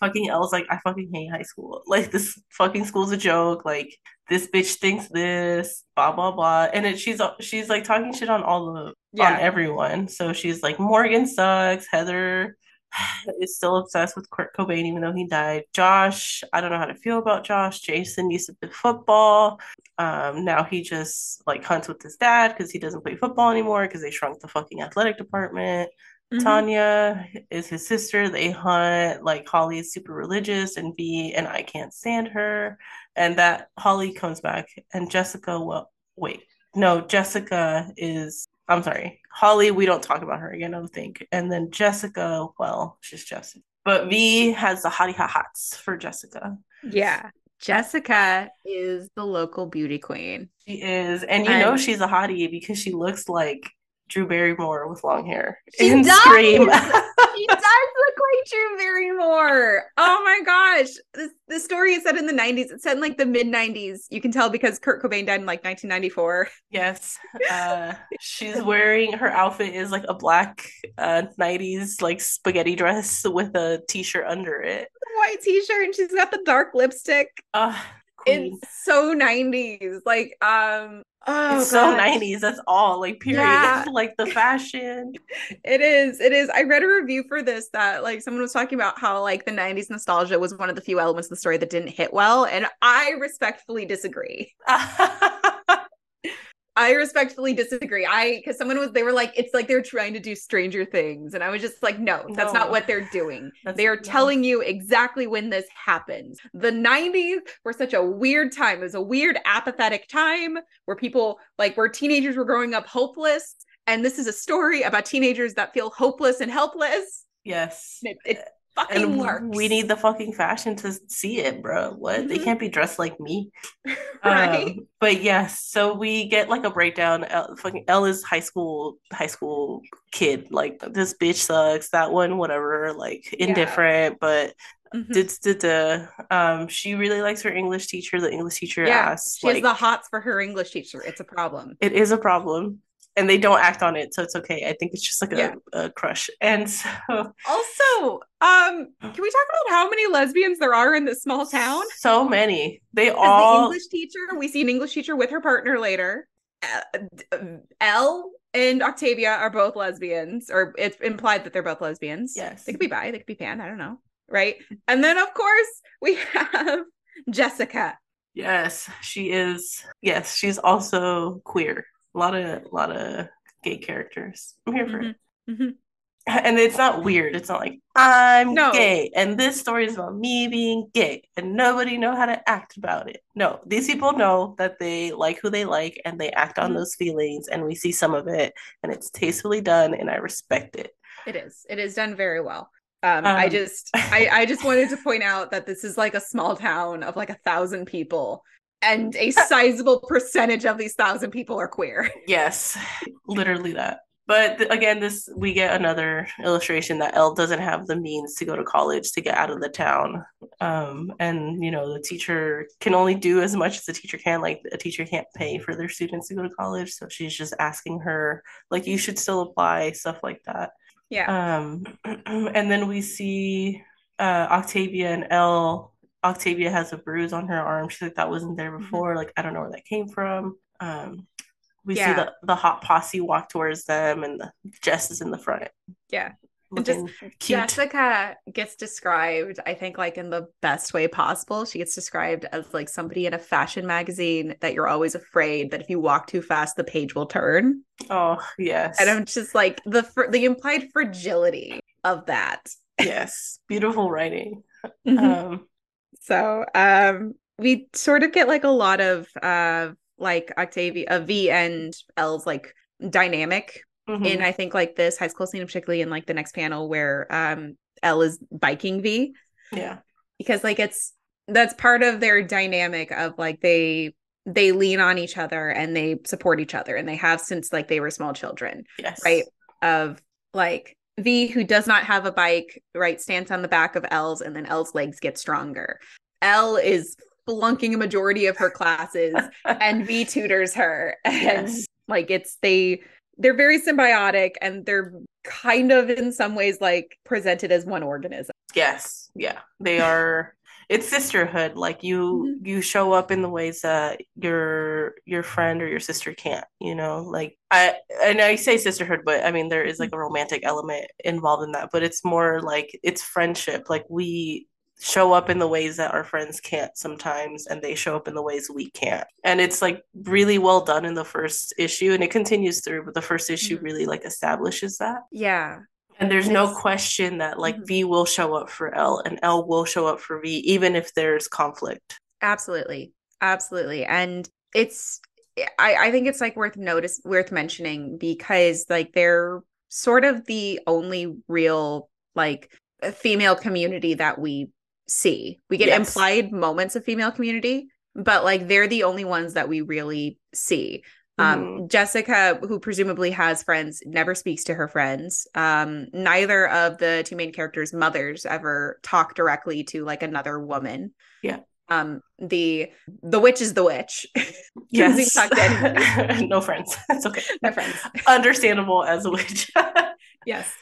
fucking Elle's like, I fucking hate high school. Like this fucking school's a joke. Like this bitch thinks this, blah blah blah. And it, she's she's like talking shit on all the Yeah. on everyone. So she's like, Morgan sucks. Heather <sighs> is still obsessed with Kurt Cobain even though he died. Josh, I don't know how to feel about Josh. Jason used to play football. Um, now he just like hunts with his dad because he doesn't play football anymore because they shrunk the fucking athletic department. Mhm. Tanya is his sister. They hunt. Like Holly is super religious, and V and I can't stand her. And that Holly comes back, and Jessica. Well, wait, no, Jessica is. I'm sorry, Holly. We don't talk about her again. I don't think. And then Jessica. Well, she's Jessica. But V has the hottie hot hots for Jessica. Yeah. Jessica is the local beauty queen. She is, and you know she's a hottie because she looks like Drew Barrymore with long hair She in does! Scream. <laughs> She does look like Drew Barrymore. Oh my gosh. This the story is set in the 90s. It's set in like the mid 90s. You can tell because Kurt Cobain died in like 1994. Yes. Uh, she's wearing her outfit is like a black uh 90s like spaghetti dress with a t-shirt under it. White t-shirt and she's got the dark lipstick. Uh queen. It's so 90s. Like, um, oh, it's so 90s. That's all. Like, period. Yeah. <laughs> like the fashion. It is. It is. I read a review for this that like someone was talking about how like the 90s nostalgia was one of the few elements of the story that didn't hit well. And I respectfully disagree. <laughs> I respectfully disagree. I because someone was they were like, it's like they're trying to do stranger things. And I was just like, no, that's No. not what they're doing. <sighs> That's- they are no. telling you exactly when this happens. The 90s were such a weird time. It was a weird, apathetic time where people like where teenagers were growing up hopeless. And this is a story about teenagers that feel hopeless and helpless. yes. It, it fucking And works. we need the fucking fashion to see it, bro. What? They Mhm. can't be dressed like me. <laughs> right. Um, but yes, so we get like a breakdown. El, fucking Elle is high school, high school kid. Like this bitch sucks. That one, whatever. Like indifferent, but Mhm. did did um. She really likes her English teacher. The English teacher yeah, asks, she has the hots for her English teacher. It's a problem. it is a problem, and they don't act on it, so it's okay. I think it's just like a, Yeah. a crush, and so Also, um, can we talk about how many lesbians there are in this small town? so many. They all the English teacher, we see an English teacher with her partner later. Uh, Elle and Octavia are both lesbians, or it's implied that they're both lesbians. Yes. They could be bi, they could be pan, I don't know. Right. And then, of course, we have <laughs> Jessica. Yes, she is. Yes, she's also queer. A lot of, a lot of gay characters. I'm here for it. Mhm. <laughs> And it's not weird. It's not like I'm No. gay, and this story is about me being gay, and nobody know how to act about it. No, these people know that they like who they like, and they act on Mhm. those feelings, and we see some of it, and it's tastefully done, and I respect it. It is. It is done very well. Um, I Um, just I, I just wanted to point out that this is like a small town of like a thousand people. And a sizable percentage of these thousand people are queer. Yes, literally that. But th- again, this we get another illustration that Elle doesn't have the means to go to college to get out of the town. Um, and you know, the teacher can only do as much as the teacher can. Like a teacher can't pay for their students to go to college, so she's just asking her, like, you should still apply, stuff like that. Yeah. Um, <clears throat> and then we see uh, Octavia and Elle. Octavia has a bruise on her arm. She's like, that wasn't there Mhm. before. Like, I don't know where that came from. Um, we see the, the hot posse walk towards them, and the, Jess is in the front. Yeah. And just. Jessica gets described, I think, like in the best way possible. She gets described as like somebody in a fashion magazine that you're always afraid that if you walk too fast, the page will turn. Oh, yes. And I'm just like the the implied fragility of that. yes. Beautiful writing. <laughs> Mhm. Um, So um we sort of get like a lot of uh like Octavia uh, V and L's like dynamic mhm. in I think like this high school scene, particularly in like the next panel where um L is biking V yeah. because like it's that's part of their dynamic of like they they lean on each other and they support each other and they have since like they were small children Yes. right of like V who does not have a bike right stands on the back of L's and then L's legs get stronger L is flunking a majority of her classes <laughs> and V tutors her and Yes. like it's they they're very symbiotic and they're kind of in some ways like presented as one organism Yes. Yeah. They are it's sisterhood. Like you you show up in the ways that your your friend or your sister can't, you know? Like I and I say sisterhood, but I mean there is like a romantic element involved in that, but it's more like it's friendship. Like we show up in the ways that our friends can't sometimes and they show up in the ways we can't. And it's like really well done in the first issue and it continues through, but the first issue Mhm. really like establishes that. yeah And there's no question that like Mhm. V will show up for L and L will show up for V, even if there's conflict. Absolutely. Absolutely. And it's I, I think it's like worth notice worth mentioning because like they're sort of the only real like female community that we see. We get Yes. implied moments of female community, but like they're the only ones that we really see. Um, Mhm. Jessica, who presumably has friends, never speaks to her friends. Um, neither of the two main characters' mothers ever talk directly to like another woman. Yeah. Um, the the witch is the witch. <laughs> Yes. <laughs> No friends. <laughs> It's okay. No friends. Understandable as a witch. yes.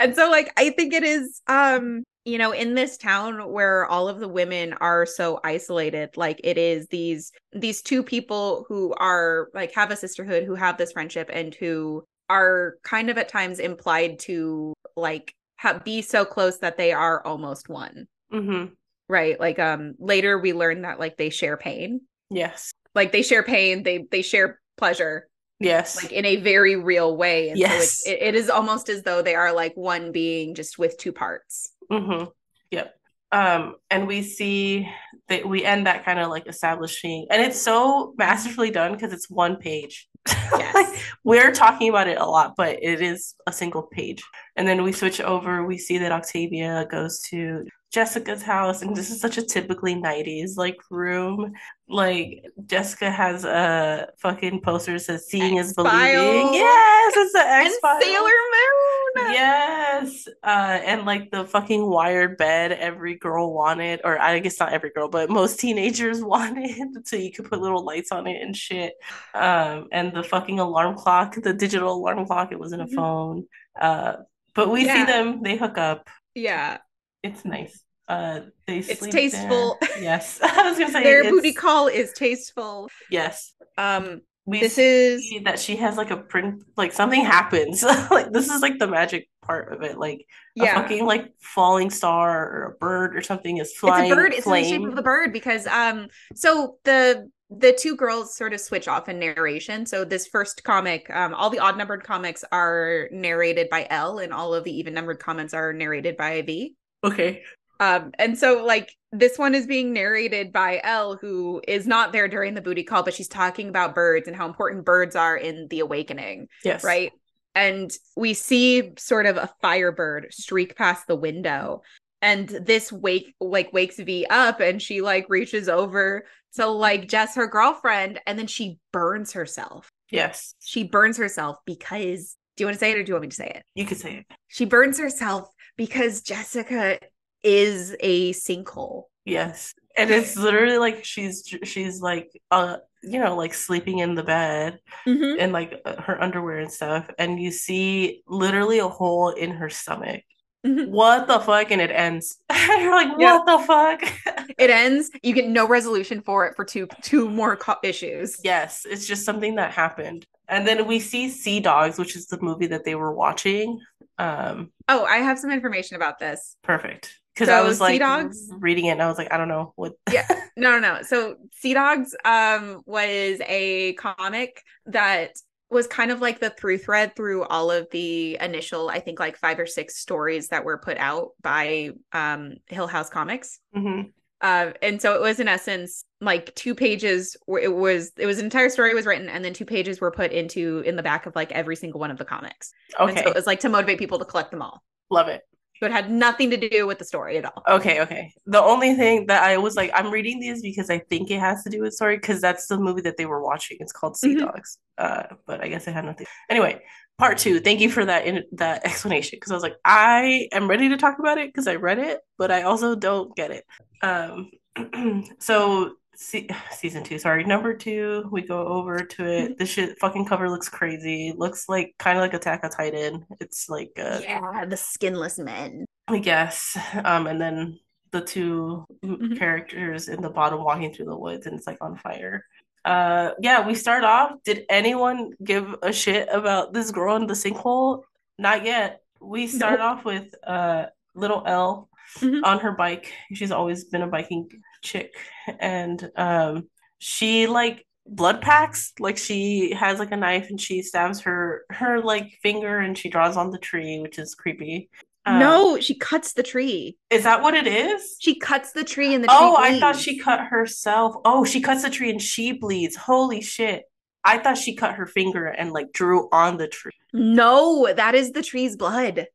and so like I think it is um you know, in this town where all of the women are so isolated, like it is these these two people who are like have a sisterhood, who have this friendship, and who are kind of at times implied to like ha- be so close that they are almost one. Mm-hmm. Right? Like um later we learn that like they share pain. Yes. Like they share pain, they they share pleasure Yes. like in a very real way and Yes. so it, it is almost as though they are like one being just with two parts Mm-hmm. Yep. Um, and we see that we end that kind of like establishing, and it's so masterfully done because it's one page. <laughs> Yes. Like, we're talking about it a lot, but it is a single page. And then we switch over, we see that Octavia goes to Jessica's house, and this is such a typically 90s like room. Like Jessica has a fucking poster that says seeing is believing. Yes, it's the X Files. sailor moon Yes. Uh, and like the fucking wired bed every girl wanted, or I guess not every girl, but most teenagers <laughs> wanted, so you could put little lights on it and shit. Um, and the fucking alarm clock, the digital alarm clock, it wasn't a Mhm. phone. Uh, but we see them, they hook up. yeah It's nice. Uh, they It's tasteful. there. Yes. <laughs> I was gonna say their it's- booty call is tasteful Yes. um We this is that she has like a print, like something happens. <laughs> like this is like the magic part of it. Like a yeah fucking like falling star or a bird or something is flying it's a bird it's in the shape of the bird because um so the the two girls sort of switch off in narration so this first comic um all the odd numbered comics are narrated by l and all of the even numbered comments are narrated by v Okay. Um, and so like this one is being narrated by Elle, who is not there during the booty call, but she's talking about birds and how important birds are in the awakening, Yes. right? And we see sort of a firebird streak past the window. And this wake like wakes V up and she like reaches over to like Jess, her girlfriend, and then she burns herself. Yes. She burns herself because do you want to say it or do you want me to say it? You can say it. She burns herself because Jessica is a sinkhole. Yes. And it's literally like she's she's like uh you know like sleeping in the bed Mm-hmm. in like uh, her underwear and stuff and you see literally a hole in her stomach. Mhm. What the fuck? And it ends. <laughs> You're like, Yeah. what the fuck? <laughs> It ends. You get no resolution for it for two two more co- issues. Yes, it's just something that happened. And then we see Sea Dogs, which is the movie that they were watching. Um, Oh, I have some information about this. perfect. Because So, I was Sea like Dogs? reading it and I was like, I don't know what. <laughs> Yeah. No, no, no. So Sea Dogs um was a comic that was kind of like the through thread through all of the initial, I think like five or six stories that were put out by um Hill House Comics. Mhm. Uh, and so it was in essence like two pages where it was it was an entire story was written and then two pages were put into in the back of like every single one of the comics. And Okay, so it was like to motivate people to collect them all. love it. It had nothing to do with the story at all. Okay, okay. The only thing that I was like, I'm reading these because I think it has to do with story because that's the movie that they were watching. It's called Sea Mhm. Dogs. Uh, but I guess it had nothing. Anyway, part two. Thank you for that in that explanation because I was like, I am ready to talk about it because I read it, but I also don't get it. Um, <clears throat> so se- <sighs> season two, sorry, number two. We go over to it. The shit fucking cover looks crazy. Looks like kind of like Attack on Titan. It's like uh, yeah, the skinless men. I guess. Um, and then the two m- Mhm. characters in the bottom walking through the woods, and it's like on fire. Uh, yeah, we start off. Did anyone give a shit about this girl in the sinkhole? Not yet. We start Nope. off with uh little Elle Mhm. on her bike. She's always been a biking chick, and um, she like blood packs. Like she has like a knife, and she stabs her her like finger, and she draws on the tree, which is creepy. Um, no, she cuts the tree. is that what it is? She cuts the tree and the tree. Oh, I thought she cut herself. Oh, she cuts the tree and she bleeds. Holy shit. I thought she cut her finger and like drew on the tree. No, that is the tree's blood.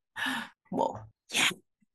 Whoa.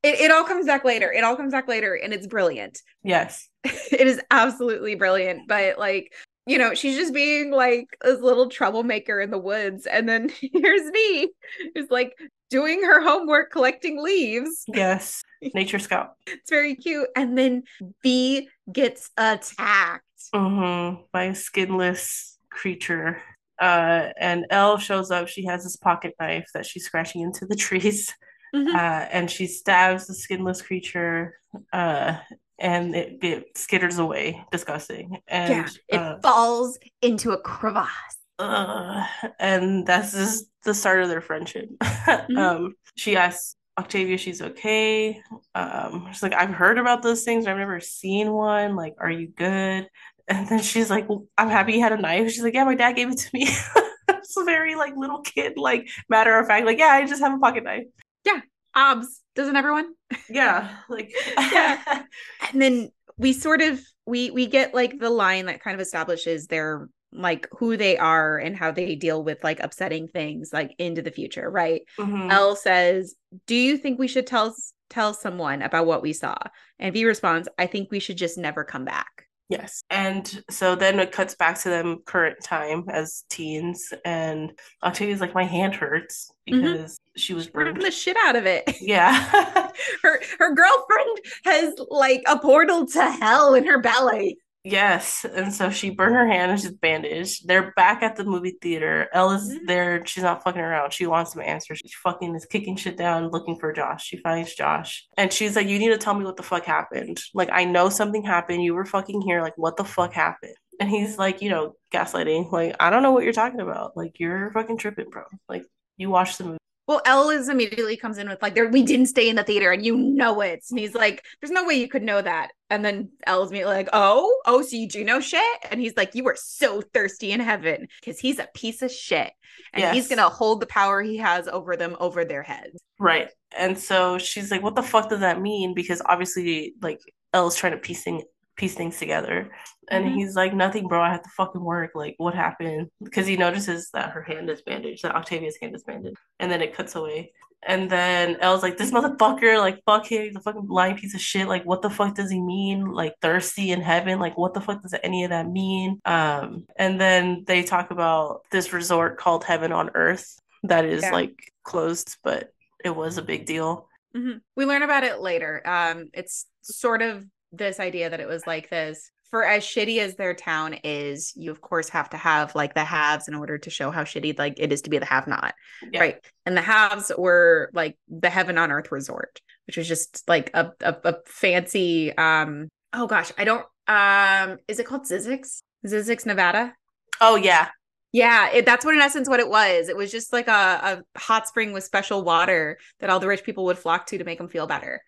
It, it all comes back later. It all comes back later, and it's brilliant. <laughs> Yes. it is absolutely brilliant. But like, you know, she's just being like this little troublemaker in the woods, and then <laughs> here's me, who's like doing her homework, collecting leaves. Yes. <laughs> Nature Scout. It's very cute. And then V gets attacked. Mm-hmm. By a skinless creature. Uh, and Elle shows up. She has this pocket knife that she's scratching into the trees. Mhm. uh, and she stabs the skinless creature, uh, and it, it skitters away, disgusting. And yeah, it uh, falls into a crevasse. uh, and that's just the start of their friendship. <laughs> um, she asks Octavia she's okay. Um, she's like, I've heard about those things, I've never seen one. Like, are you good? And then she's like, well, I'm happy you had a knife. She's like, yeah, my dad gave it to me. <laughs> it's a very like little kid, like matter of fact, like, yeah, I just have a pocket knife. Yeah, obs, doesn't everyone? Yeah, <laughs> like Yeah. <laughs> And then we sort of we we get like the line that kind of establishes their like who they are and how they deal with like upsetting things like into the future, right? Mhm. Elle says, "Do you think we should tell tell someone about what we saw?" And V responds, "I think we should just never come back." Yes. And so then it cuts back to them current time as teens. And Octavia's like, my hand hurts Mhm. because she was burned. the shit out of it. Yeah. <laughs> her her girlfriend has like a portal to hell in her belly. Yes. And so she burned her hand and she's bandaged. They're back at the movie theater. Ella's Mhm. there. She's not fucking around. She wants some answers. She fucking is kicking shit down looking for Josh. She finds Josh. And she's like, You need to tell me what the fuck happened. Like, I know something happened. You were fucking here. Like, what the fuck happened? And he's like, you know, gaslighting. Like, I don't know what you're talking about. Like, you're fucking tripping, bro. Like, you watched the movie. Well, Elle is immediately comes in with like, "There, we didn't stay in the theater, and you know it." And he's like, "There's no way you could know that." And then Elle's immediately like, "Oh, oh, so you do know shit?" And he's like, "You were so thirsty in heaven because he's a piece of shit, and he's gonna hold the power he has over them over their heads." Right. And so she's like, what the fuck does that mean? Because obviously, like, Elle's trying to piece, piece things together. And Mhm. he's like, nothing, bro. I have to fucking work. Like, what happened? Because he notices that her hand is bandaged, that Octavia's hand is bandaged. And then it cuts away. And then Elle's like, this motherfucker, like, fuck him. He's a fucking lying piece of shit. Like, what the fuck does he mean? Like, thirsty in heaven? Like, what the fuck does any of that mean? Um, and then they talk about this resort called Heaven on Earth that is, Yeah. like, closed, but it was a big deal. Mhm. We learn about it later. Um, it's sort of this idea that it was like this. For as shitty as their town is, you of course have to have like the haves in order to show how shitty like it is to be the have not. Yeah. Right. And the haves were like the heaven on earth resort, which was just like a, a, a fancy um oh gosh, I don't um is it called Zzyzx? Zzyzx, Nevada? Oh yeah. Yeah, it, that's what in essence what it was. It was just like a, a hot spring with special water that all the rich people would flock to to make them feel better.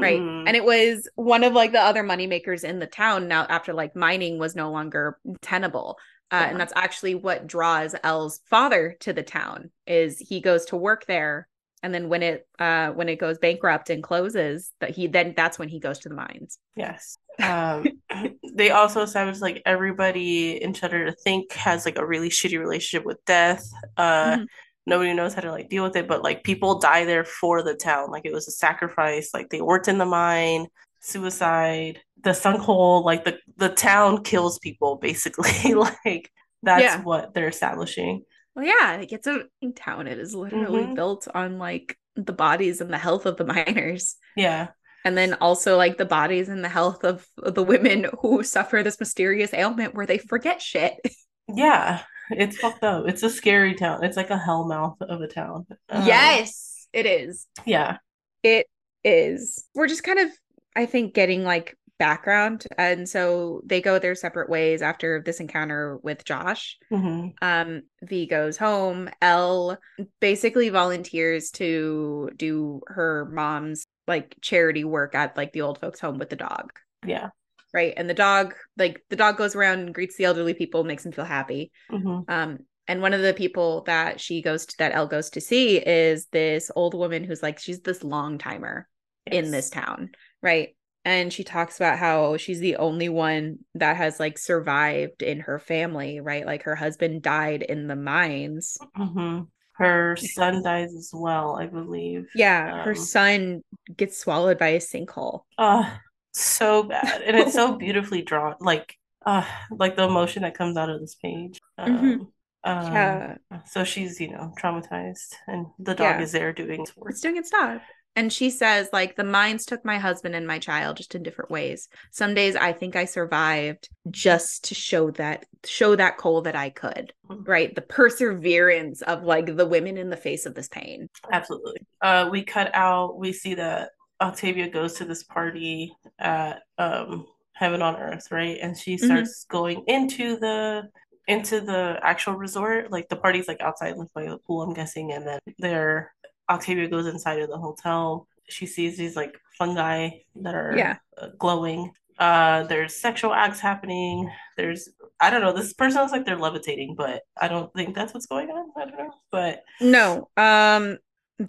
Right. Mm. And it was one of like the other moneymakers in the town now after like mining was no longer tenable. Uh. And that's actually what draws Elle's father to the town is he goes to work there. And then when it uh when it goes bankrupt and closes, that he then that's when he goes to the mines. yes. Um, <laughs> they also established like everybody in Shudder to Think has like a really shitty relationship with death. Uh, Mhm. Nobody knows how to like deal with it, but like people die there for the town. Like it was a sacrifice. Like they worked in the mine, suicide, the sunk hole. Like the the town kills people basically. <laughs> like that's Yeah. what they're establishing. Well, yeah, like it's a town. It is literally Mhm. built on like the bodies and the health of the <laughs> miners. Yeah. And then also like the bodies and the health of the women who suffer this mysterious ailment where they forget shit. <laughs> Yeah. It's fucked up. It's a scary town. It's like a hellmouth of a town. Um, yes, it is. Yeah. It is. We're just kind of, I think, getting like background. And so they go their separate ways after this encounter with Josh. hmm Um, V goes home. Elle basically volunteers to do her mom's like charity work at like the old folks' home with the dog. Yeah. Right. And the dog, like the dog goes around and greets the elderly people, makes them feel happy. hmm Um, and one of the people that she goes to that Elle goes to see is this old woman who's like, she's this long timer in this town, right? And she talks about how she's the only one that has like survived in her family, right? Like her husband died in the mines. hmm Her son dies as well, I believe. Yeah, her Um, son gets swallowed by a sinkhole. Uh, so bad. And it's so <laughs> beautifully drawn. Like, uh, like the emotion that comes out of this page. Um, Mhm. um, Yeah, So she's, you know, traumatized, and the dog Yeah. is there doing its work. it's doing its job. And she says, like, the mines took my husband and my child just in different ways. Some days I think I survived just to show that, show that coal that I could, Mhm. right? The perseverance of like the women in the face of this pain. Absolutely. Uh, we cut out. We see that Octavia goes to this party at um, Heaven on Earth, right? And she Mhm. starts going into the into the actual resort. Like the party's like outside, like by the pool, I'm guessing. And then there, Octavia goes inside of the hotel. She sees these like fungi that are Yeah. uh, glowing. Uh, there's sexual acts happening. There's I don't know. This person looks like they're levitating, but I don't think that's what's going on. I don't know, but No, um,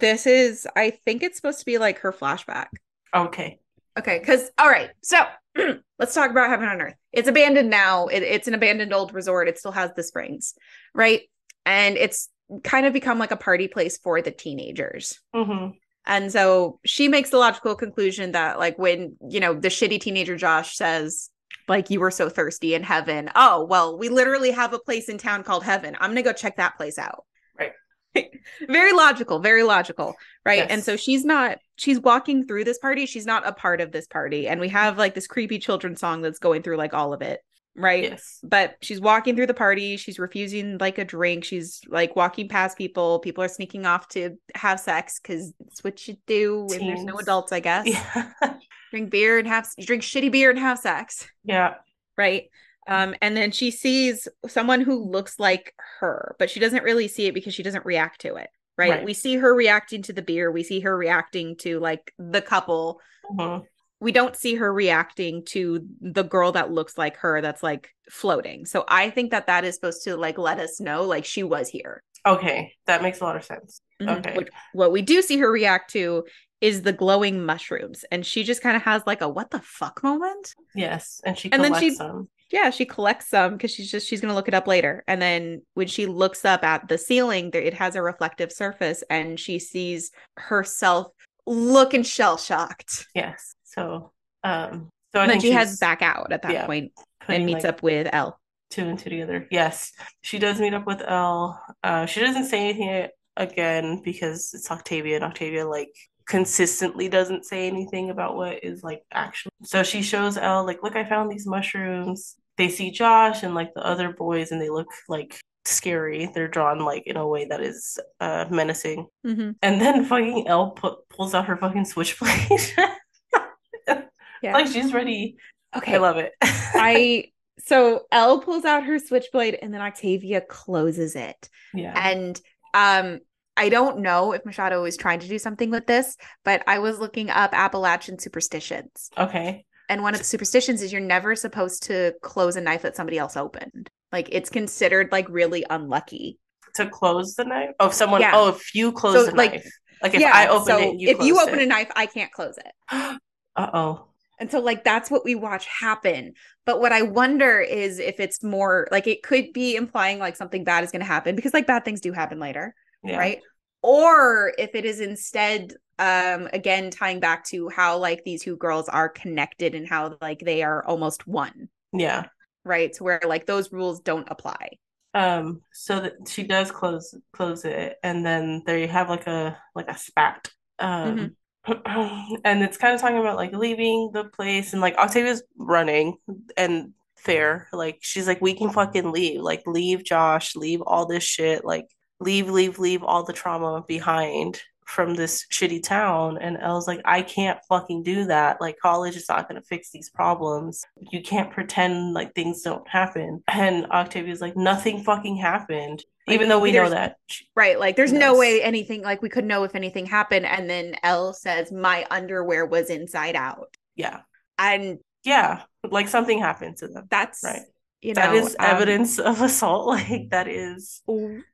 this is, I think it's supposed to be like her flashback. okay. Okay, because all right, so <clears throat> let's talk about Heaven on Earth. It's abandoned now. It, it's an abandoned old resort. It still has the springs, right? And it's kind of become like a party place for the teenagers. hmm And so she makes the logical conclusion that, like, when you know the shitty teenager Josh says, like, you were so thirsty in heaven. Oh, well, we literally have a place in town called Heaven. I'm gonna go check that place out. <laughs> Very logical, very logical. Right. Yes. And so she's not, she's walking through this party. She's not a part of this party. And we have like this creepy children's song that's going through like all of it. Right. Yes. But she's walking through the party. She's refusing like a drink. She's like walking past people. People are sneaking off to have sex because it's what you do when there's no adults, I guess. Yeah. <laughs> Drink beer and have you drink shitty beer and have sex. Yeah. Right. Um, and then she sees someone who looks like her, but she doesn't really see it because she doesn't react to it. Right? Right. We see her reacting to the beer. We see her reacting to like the couple. Mhm. We don't see her reacting to the girl that looks like her that's like floating. So I think that that is supposed to like let us know like she was here. Okay. That makes a lot of sense. Mhm. Okay. What, what we do see her react to is the glowing mushrooms. And she just kind of has like a what the fuck moment. Yes. And she And then she- them. Yeah, she collects some because she's just she's gonna look it up later. And then when she looks up at the ceiling, there it has a reflective surface, and she sees herself looking shell shocked. Yes. So, um, so I And then think she heads back out at that yeah, and meets like, up with Elle. two and two together. Yes. She does meet up with Elle. Uh, she doesn't say anything again because it's Octavia, and Octavia like consistently doesn't say anything about what is like actual. So she shows Elle like, look, I found these mushrooms. They see Josh and like the other boys, and they look like scary. They're drawn like in a way that is uh menacing. Mm-hmm. And then fucking Elle pu- pulls out her fucking switchblade. <laughs> Yeah. Like she's ready. Okay. I love it. <laughs> I so Elle pulls out her switchblade and then Octavia closes it. yeah. And um I don't know if Machado is trying to do something with this, but I was looking up Appalachian superstitions. Okay. And one of the superstitions is you're never supposed to close a knife that somebody else opened. Like it's considered like really unlucky. To close the knife? Oh, if someone. Yeah. Oh, if you close So, the like- knife. Like if yeah. I open so it, you if you open it. a knife, I can't close it. <gasps> Uh oh. And so like that's what we watch happen. But what I wonder is if it's more like it could be implying like something bad is going to happen because like bad things do happen later, Yeah. right? Or if it is instead um again tying back to how like these two girls are connected and how like they are almost one, Yeah. right? So where like those rules don't apply. Um. So that she does close close it, and then there you have like a like a spat. Um. <clears throat> And it's kind of talking about like leaving the place, and like Octavia's running, and fair. Like she's like, we can fucking leave. Like leave Josh, leave all this shit. Like leave, leave, leave all the trauma behind from this shitty town. And Elle's like, I can't fucking do that. Like college is not gonna fix these problems. You can't pretend like things don't happen. And Octavia's like, nothing fucking happened. Like, Even though we know that. Right. Like there's no way anything like we could know if anything happened. And then Elle says, My underwear was inside out. Yeah. And Yeah. Like something happened to them. that's Right. You know That is um, evidence of assault. <laughs> Like that is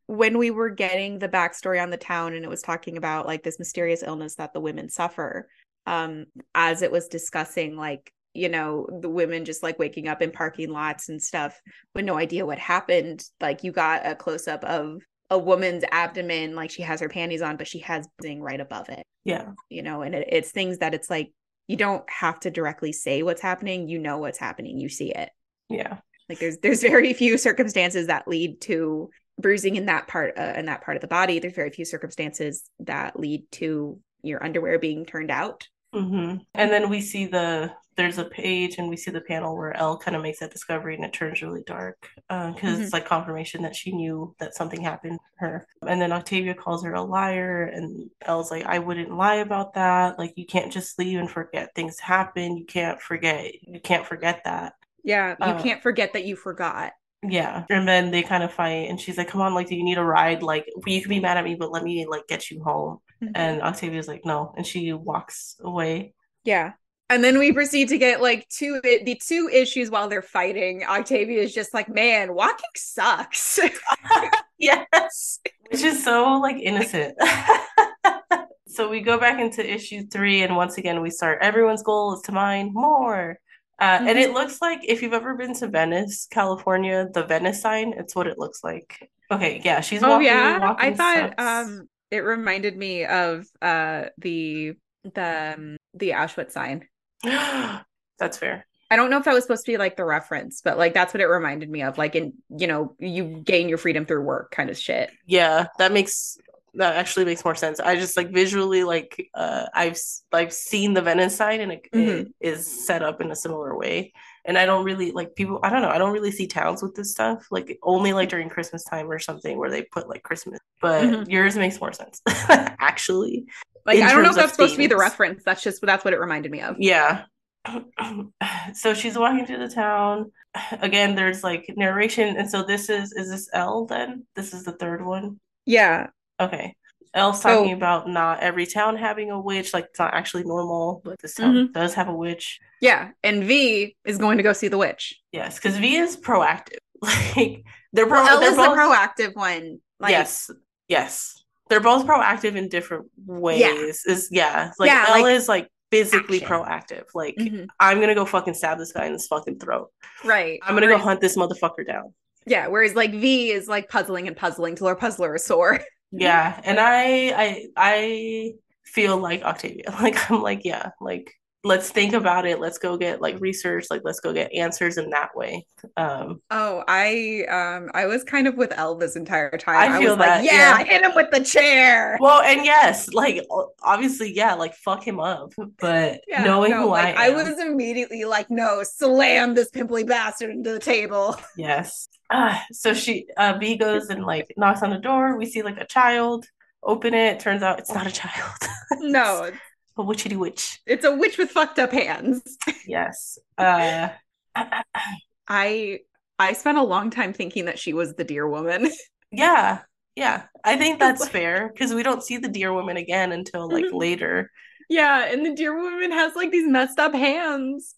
when we were getting the backstory on the town and it was talking about like this mysterious illness that the women suffer um as it was discussing like you know the women just like waking up in parking lots and stuff with no idea what happened like you got a close up of a woman's abdomen like she has her panties on but she has thing right above it yeah. you know and it, it's things that it's like you don't have to directly say what's happening you know what's happening you see it Yeah. Like there's there's very few circumstances that lead to bruising in that part uh, in that part of the body there's very few circumstances that lead to your underwear being turned out. hmm And then we see the there's a page and we see the panel where Elle kind of makes that discovery and it turns really dark because Mhm. it's like confirmation that she knew that something happened to her. And then Octavia calls her a liar and Elle's like, I wouldn't lie about that. Like you can't just leave and forget things happen. You can't forget. You can't forget that. Yeah, you Uh, can't forget that you forgot. Yeah. And then they kind of fight and she's like, Come on, like, do you need a ride? Like, you can be mad at me, but let me like get you home. Mhm. And Octavia's like, No. And she walks away. Yeah. And then we proceed to get like two the two issues while they're fighting. Octavia is just like, man, walking sucks. <laughs> Yes. <laughs> Which is so like innocent. <laughs> So we go back into issue three, and once again, we start. Everyone's goal is to mine more. Uh, and it looks like if you've ever been to Venice, California, the Venice sign, it's what it looks like. Okay, yeah, she's oh walking. yeah. I thought steps. um it reminded me of uh the the um, the Auschwitz sign. <gasps> That's fair. I don't know if that was supposed to be like the reference, but like that's what it reminded me of. Like in you know, you gain your freedom through work kind of shit. Yeah, that makes that actually makes more sense. I just like visually like uh I've I've seen the Venice sign and it, it Mhm. is set up in a similar way. And I don't really like people I don't know, I don't really see towns with this stuff. Like only like during Christmas time or something where they put like Christmas. But Mhm. yours makes more sense. <laughs> actually. Like I don't know if that's supposed to be the reference. That's just that's what it reminded me of. Yeah. <clears throat> so she's walking through the town. <sighs> Again, there's like narration. And so this is is this L then? This is the third one. Yeah. Okay. Elle's So- talking about not every town having a witch, like it's not actually normal, but this town Mm-hmm. does have a witch. Yeah. And V is going to go see the witch. Yes, because V is proactive. <laughs> Like they're pro- Well, Elle they're is both the proactive one. Like yes, yes. They're both proactive in different ways. Is yeah, like Yeah, Elle like is like physically action. proactive. Like Mhm. I'm gonna go fucking stab this guy in his fucking throat. right. I'm gonna go hunt this motherfucker down. Yeah. Whereas like V is like puzzling and puzzling till her puzzler is sore. <laughs> Yeah, and I I I feel like Octavia. <laughs> Like I'm like, yeah, like let's think about it. Let's go get like research, like let's go get answers in that way. Um Oh, I um I was kind of with Elle this entire time. I feel was like, that, yeah, yeah. hit him with the chair. well, and yes, like obviously, yeah, like fuck him up. But <laughs> Yeah, knowing no, who like, I am, I was immediately like, no, slam this pimply bastard into the table. <laughs> yes. Ah, <sighs> so she uh V goes and like knocks on the door. We see like a child. Open it. Turns out it's not a child. <laughs> No, it's, a witchy witch. it's a witch with fucked up hands. Yes. Uh <clears throat> I I spent a long time thinking that she was the deer woman. <laughs> Yeah, yeah. I think <laughs> that's fair because we don't see the deer woman again until like Mhm. later. yeah, and the deer woman has like these messed up hands.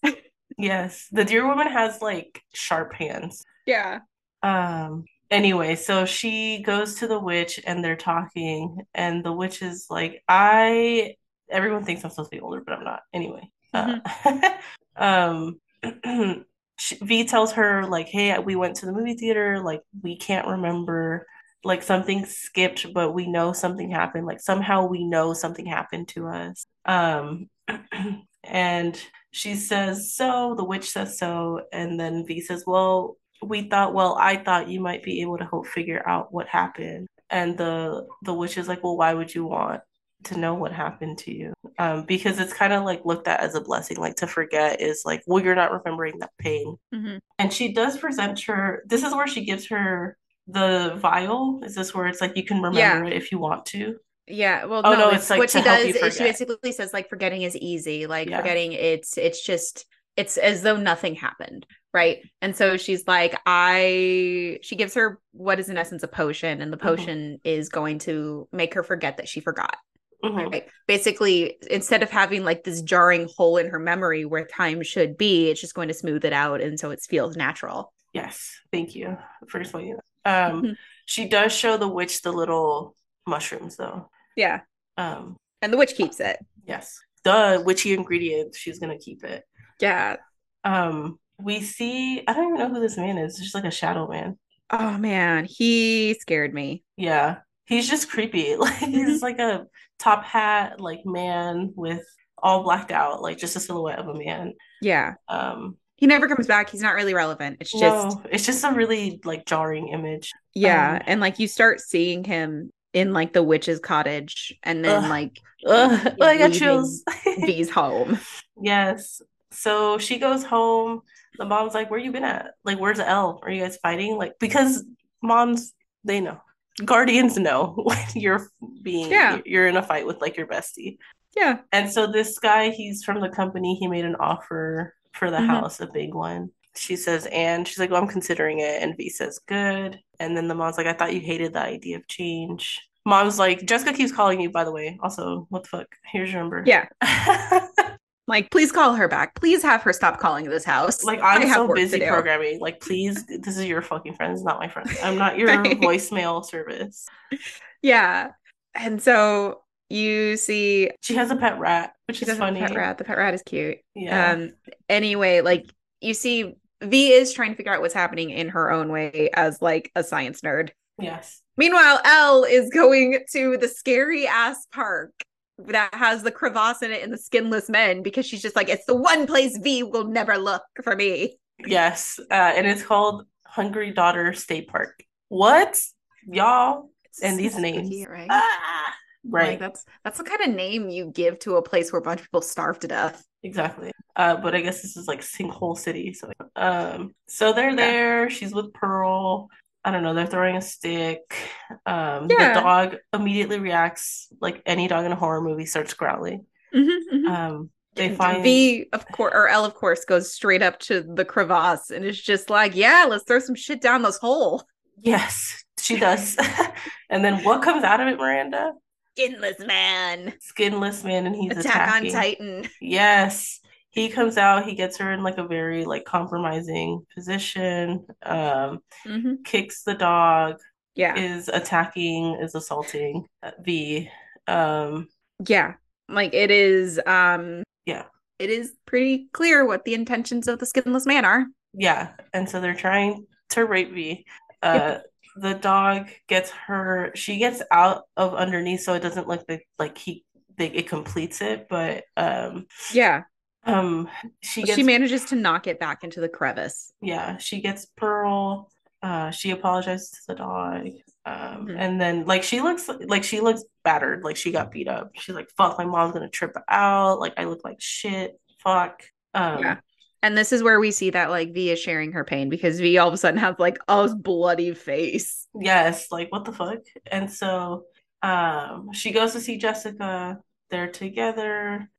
Yes, the deer woman has like sharp hands. yeah. Um, anyway, so she goes to the witch and they're talking, and the witch is like, I, everyone thinks I'm supposed to be older, but I'm not. Anyway, uh, <laughs> um, <clears throat> she, V tells her, like, hey, we went to the movie theater, like, we can't remember, like, something skipped, but we know something happened. Like, somehow we know something happened to us. Um, <clears throat> and she says, so, the witch says so, and then V says, well, we thought, well, I thought you might be able to help figure out what happened. And the the witch is like, well, why would you want to know what happened to you? Um, because it's kind of like looked at as a blessing, like to forget is like, well, you're not remembering that pain. Mhm. And she does present her. This is where she gives her the vial. Is this where it's like you can remember Yeah. it if you want to? Yeah, well, Oh, no, no, it's, it's, like, what she does is she basically says like forgetting is easy. Like Yeah. forgetting it's it's just it's as though nothing happened, right? And so she's like, I she gives her what is in essence a potion, and the Mhm. potion is going to make her forget that she forgot. Mhm. Right. Basically, instead of having like this jarring hole in her memory where time should be, it's just going to smooth it out, and so it feels natural. Yes, thank you for explaining that. Um, Mhm. she does show the witch the little mushrooms, though. Yeah, Um, and the witch keeps it. yes, the witchy ingredient. She's gonna keep it. Yeah. Um, we see. I don't even know who this man is. It's just like a shadow man. Oh man, he scared me. Yeah, he's just creepy. <laughs> Like he's <laughs> like a top hat, like man with all blacked out, like just a silhouette of a man. Yeah. Um, He never comes back. He's not really relevant. It's just no, it's just a really like jarring image. Yeah, Um, and like you start seeing him in like the witch's cottage and then Ugh. like Ugh, <laughs> I got chills. V's home. Yes. So she goes home. The mom's like, Where you been at? Like, where's L? Are you guys fighting? Like, because moms, they know. Guardians know <laughs> when you're being Yeah. you're in a fight with like your bestie. Yeah. And so this guy, he's from the company, he made an offer for the Mhm. house, a big one. She says, and she's like, Well, I'm considering it. And V says, Good. And then the mom's like, I thought you hated the idea of change. Mom's like, Jessica keeps calling you, by the way. Also, what the fuck? Here's your number. Yeah. <laughs> Like, please call her back. Please have her stop calling this house. Like I I'm have so busy programming. Like, please, <laughs> this is your fucking friend, it's not my friend. I'm not your Right. voicemail service. Yeah. And so you see She has a pet rat, which is does have a funny. pet rat. The pet rat is cute. Yeah. Um anyway, like you see V is trying to figure out what's happening in her own way as like a science nerd. yes. Meanwhile, Elle is going to the scary ass park that has the crevasse in it and the skinless men because she's just like, it's the one place V will never look for me. Yes. Uh, and it's called Hungry Daughter State Park. What? Y'all? And these So names. spooky, right? Ah! Right. Like that's that's the kind of name you give to a place where a bunch of people starve to death. Exactly. Uh, but I guess this is like Sinkhole City. So, um, so they're Yeah. there. She's with Pearl. I don't know. They're throwing a stick. Um, Yeah. the dog immediately reacts like any dog in a horror movie, starts growling. Um, they find V, of course, or L, of course, goes straight up to the crevasse and is just like, "Yeah, let's throw some shit down this hole." yes, she does. <laughs> and then what comes out of it, Miranda? Skinless man, Skinless man, and he's Attack attacking. on Titan. Yes. He comes out, he gets her in like a very like compromising position, um, Mhm. kicks the dog, Yeah, is attacking, is assaulting uh, V. Um, yeah, like it is. Um, Yeah. it is pretty clear what the intentions of the skinless man are. yeah, and so they're trying to rape V. Uh, the dog gets her. She gets out of underneath, so it doesn't look like like he they, it completes it. But um, Yeah, um, she gets she manages to knock it back into the crevice. yeah, she gets Pearl. Uh, she apologizes to the dog. Um, Mhm. and then like she looks like she looks battered, like she got beat up. She's like, "Fuck, my mom's gonna trip out. Like I look like shit. Fuck." Um, Yeah. And this is where we see that like V is sharing her pain because V all of a sudden has like a bloody face. Yes, like what the fuck? And so um she goes to see Jessica. They're together.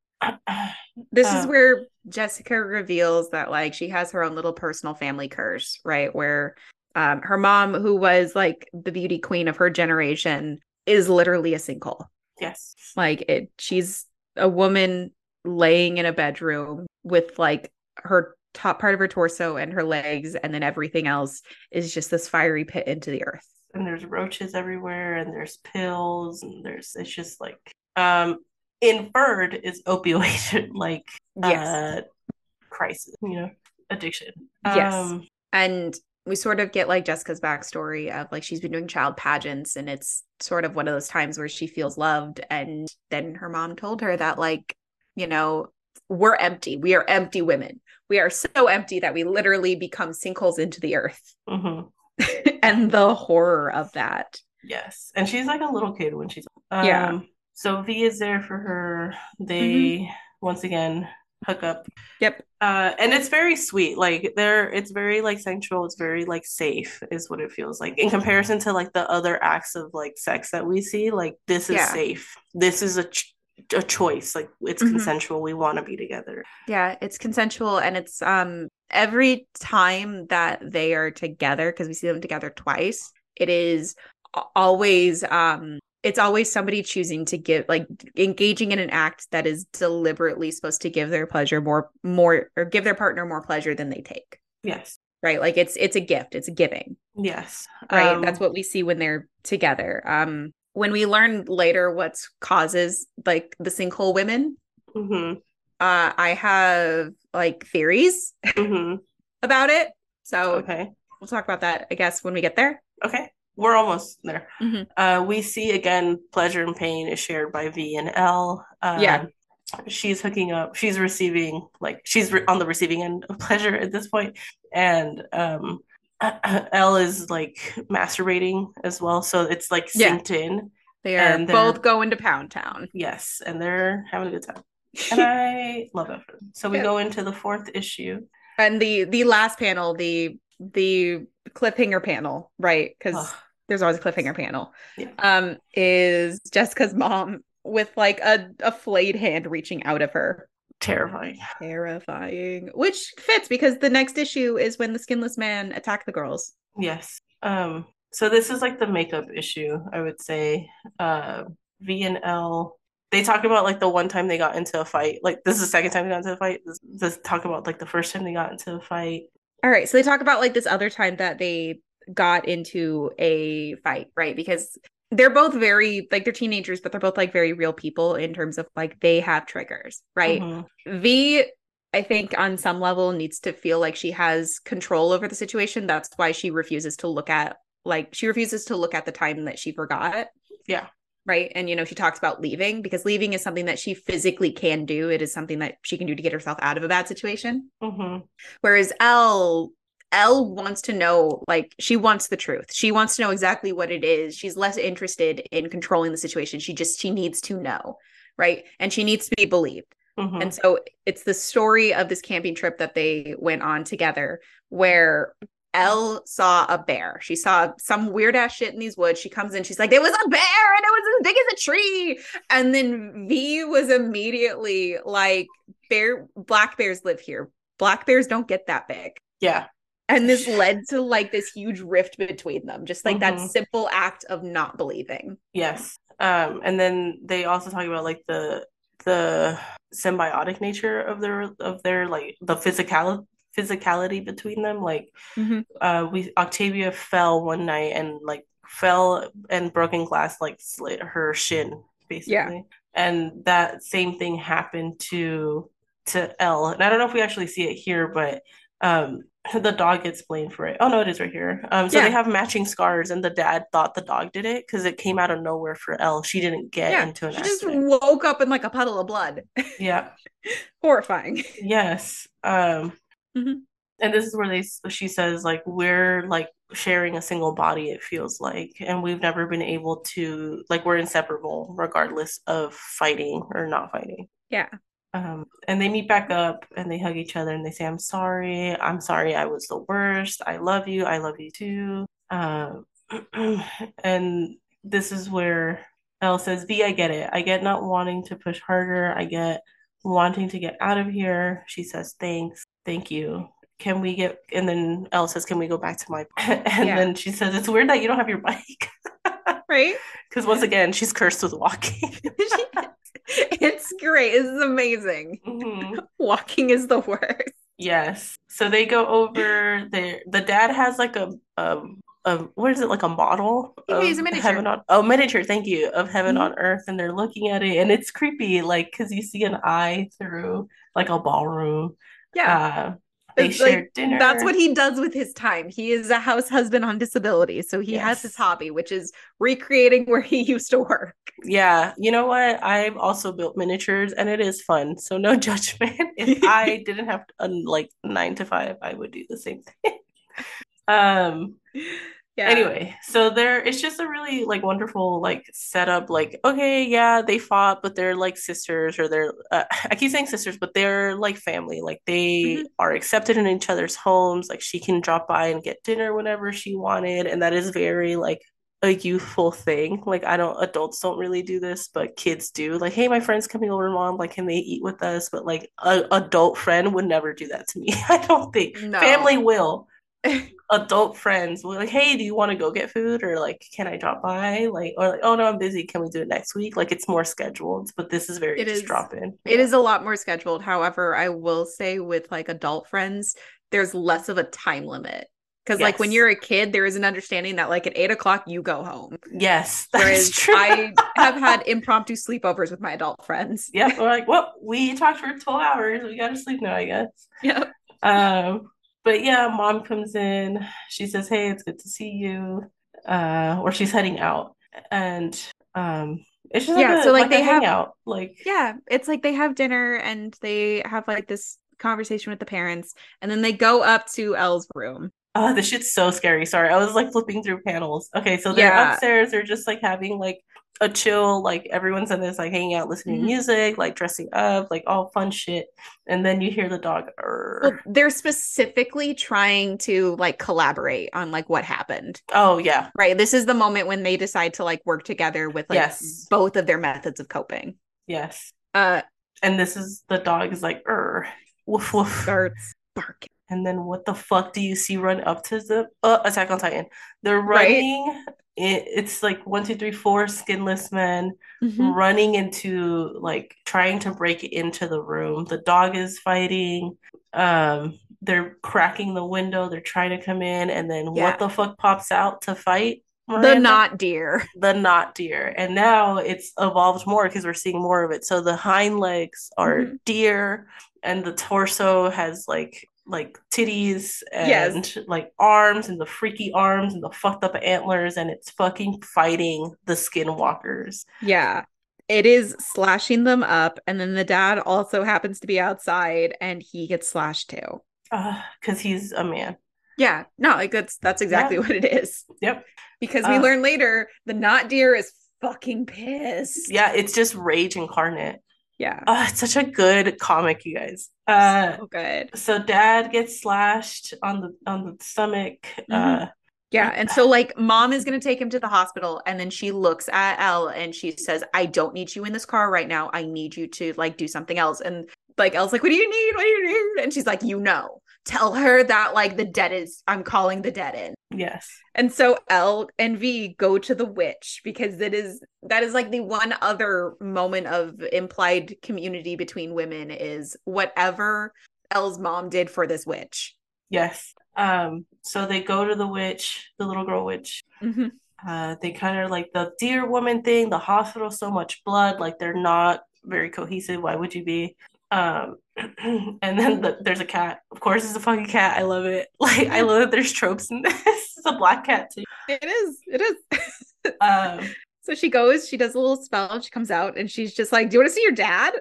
This is Uh, where Jessica reveals that like she has her own little personal family curse, right? Where um her mom, who was like the beauty queen of her generation, is literally a sinkhole. yes. Like it she's a woman laying in a bedroom with like her top part of her torso and her legs, and then everything else is just this fiery pit into the earth. And there's roaches everywhere and there's pills and there's it's just like um inferred is opioid <laughs> like Yes. uh crisis, you know, addiction. Yes. Um and we sort of get like Jessica's backstory of like she's been doing child pageants and it's sort of one of those times where she feels loved and then her mom told her that like you know we're empty we are empty women we are so empty that we literally become sinkholes into the earth mhm. <laughs> and the horror of that Yes. And she's like a little kid when she's um Yeah. So V is there for her. They once again hook up. yep Uh and it's very sweet. Like they're it's very like sensual, it's very like safe is what it feels like. In comparison to like the other acts of like sex that we see, like this is Yeah. safe. This is a ch- a choice. Like it's Mhm. consensual. We want to be together. yeah it's consensual and it's um every time that they are together because we see them together twice it is always um it's always somebody choosing to give like engaging in an act that is deliberately supposed to give their pleasure more more or give their partner more pleasure than they take Yes. right like it's it's a gift it's a giving Yes. right Um, that's what we see when they're together um when we learn later what causes like the sinkhole women mhm, uh i have like theories mhm. <laughs> about it. So Okay. we'll talk about that, I guess, when we get there. Okay, we're almost there. Mhm. Uh, we see again pleasure and pain is shared by V and L. Um, Yeah. she's hooking up. She's receiving like she's re- on the receiving end of <laughs> pleasure at this point, and um, <clears throat> L is like masturbating as well. So it's like Yeah. synced in. They are both going to Pound Town. Yes, and they're having a good time. <laughs> And I love it. So we Yeah. go into the fourth issue. And the the last panel, the the cliffhanger panel, right? Because. There's always a cliffhanger panel. Yeah. Um, is Jessica's mom with like a, a flayed hand reaching out of her. Terrifying. Terrifying. Which fits because the next issue is when the skinless man attacked the girls. Yes. Um, so this is like the makeup issue, I would say. Uh V and L. They talk about like the one time they got into a fight. Like this is the second time they got into a fight. This, this talk about like the first time they got into a fight. All right. So they talk about like this other time that they got into a fight, right? Because they're both very like they're teenagers, but they're both like very real people in terms of like they have triggers, right? Mhm. V, I think on some level needs to feel like she has control over the situation. That's why she refuses to look at like she refuses to look at the time that she forgot. Yeah. Right. And you know, she talks about leaving because leaving is something that she physically can do. It is something that she can do to get herself out of a bad situation. Mhm. Whereas Elle Elle wants to know like she wants the truth. She wants to know exactly what it is. She's less interested in controlling the situation. She just she needs to know, right? And she needs to be believed. Mhm. And so it's the story of this camping trip that they went on together where Elle saw a bear. She saw some weird ass shit in these woods. She comes in, she's like, there was a bear and it was as big as a tree. And then V was immediately like, bear black bears live here. Black bears don't get that big. yeah. And this <laughs> led to like this huge rift between them, just like that Mhm. simple act of not believing. Yes. Um, and then they also talk about like the the symbiotic nature of their of their like the physical physicality between them. Like Mhm. uh we Octavia fell one night and like fell and broken glass like slit her shin basically. And that same thing happened to to l And I don't know if we actually see it here, but um the dog gets blamed for it. Oh no, it is right here. Um, so Yeah. they have matching scars, and the dad thought the dog did it because it came out of nowhere for Elle. She didn't get Yeah. into an She just woke up in like a puddle of blood. Yeah. <laughs> Horrifying. Yes. Um, Mhm. and this is where they she says like we're like sharing a single body. It feels like, and we've never been able to like we're inseparable regardless of fighting or not fighting. Yeah. Um, and they meet back up and they hug each other and they say, I'm sorry. I'm sorry I was the worst. I love you. I love you too. Um, <clears throat> and this is where Elle says, V, I get it. I get not wanting to push harder. I get wanting to get out of here. She says, thanks. Thank you. Can we get, and then Elle says, can we go back to my, <laughs> and Yeah. then she says, it's weird that you don't have your bike. <laughs> Right? Because once again, she's cursed with walking. <laughs> <laughs> it's great. This is amazing. Mhm. <laughs> Walking is the worst. Yes. So they go over there. The dad has like a um a what is it like a model of he's a miniature. heaven on oh miniature. Thank you of heaven Mhm. on earth, and they're looking at it, and it's creepy, like because you see an eye through like a ballroom. Uh, they It's share like, dinner. That's what he does with his time. He is a house husband on disability. So he has his hobby, which is recreating where he <laughs> used to work. Yeah, you know what? I've also built miniatures, and it is fun. So no <laughs> judgment. If I <laughs> didn't have a like nine to five, I would do the same thing. Um. Yeah. Anyway, so there it's just a really like wonderful like setup like okay, yeah, they fought but they're like sisters or they're uh, <laughs> I keep saying sisters but they're like family. Like they Mhm. are accepted in each other's homes. Like she can drop by and get dinner whenever she wanted and that is very like a youthful thing. Like I don't adults don't really do this, but kids do. Like, hey, my friend's coming over, mom. Like, can they eat with us? But like a adult friend would never do that to me. <laughs> I don't think. No. Family will. Adult friends will like, hey, do you want to go get food? Or like, can I drop by? Like, or like, oh no, I'm busy. Can we do it next week? Like it's more scheduled, but this is very It is- drop in. It is a lot more scheduled. However, I will say with like adult friends, there's less of a time limit. Because like when you're a kid, there is an understanding that like at eight o'clock you go home. Yes, <laughs> Whereas true. I have had impromptu sleepovers with my adult friends. yeah, we're like, well, we talked for 12 hours. We gotta sleep now, I guess. <laughs> Yep. Um, but yeah, mom comes in. She says, "Hey, it's good to see you." Uh, or she's heading out, and um, it's just like Yeah, a, so, like, like they have- hangout. Like, Yeah, it's like they have dinner and they have like this conversation with the parents, and then they go up to Elle's room. oh, this shit's so scary. Sorry, I was like flipping through panels. Okay, so they're Yeah. upstairs. They're just like having like a chill, like everyone's in this, like hanging out, listening Mhm. to music, like dressing up, like all fun shit. And then you hear the dog. Well, they're specifically trying to like collaborate on like what happened. oh yeah, Right. This is the moment when they decide to like work together with like Yes. both of their methods of coping. yes. Uh And this is the dog is like, "Arr, woof woof." starts barking. And then what the fuck do you see run up to the uh, Attack on Titan? They're Right. It, it's like one, two, three, four skinless men Mhm. running into like trying to break into the room. The dog is fighting. Um, they're cracking the window. They're trying to come in, and then Yeah. what the fuck pops out to fight? The not deer. the not deer. And now it's evolved more because we're seeing more of it. So the hind legs are Mhm. deer and the torso has like like titties and Yes. like arms and the freaky arms and the fucked up antlers and it's fucking fighting the skinwalkers. Yeah. It is slashing them up. And then the dad also happens to be outside and he gets slashed too. Uh, cuz he's a man. Yeah. No, like that's that's exactly Yeah. what it is. Yep. Because we Uh, learn later the not deer is fucking pissed. Yeah, it's just rage incarnate. Yeah. Uh, it's such a good comic, you guys. Uh so good. so dad gets slashed on the on the stomach. Uh Yeah. And so, like, mom is going to take him to the hospital. And then she looks at Elle and she says, I don't need you in this car right now. I need you to, like, do something else. And, like, Elle's like, What do you need? What do you need? And she's like, You know, tell her that, like, the dead is, I'm calling the dead in. yes. And so L and V go to the witch because it is, that is like the one other moment of implied community between women is whatever L's mom did for this witch. Yes. Um, so they go to the witch, the little girl witch. Mhm. Uh, they kind of like the deer woman thing, the hospital, so much blood, like they're not very cohesive. Why would you be? Um, <clears throat> and then the, there's a cat. Of course, it's a fucking cat. I love it. <laughs> Like I love that there's tropes in <laughs> this. It's a black cat too. It is, it is. <laughs> Um, So she goes, she does a little spell, she comes out, and she's just like, Do you want to see your dad?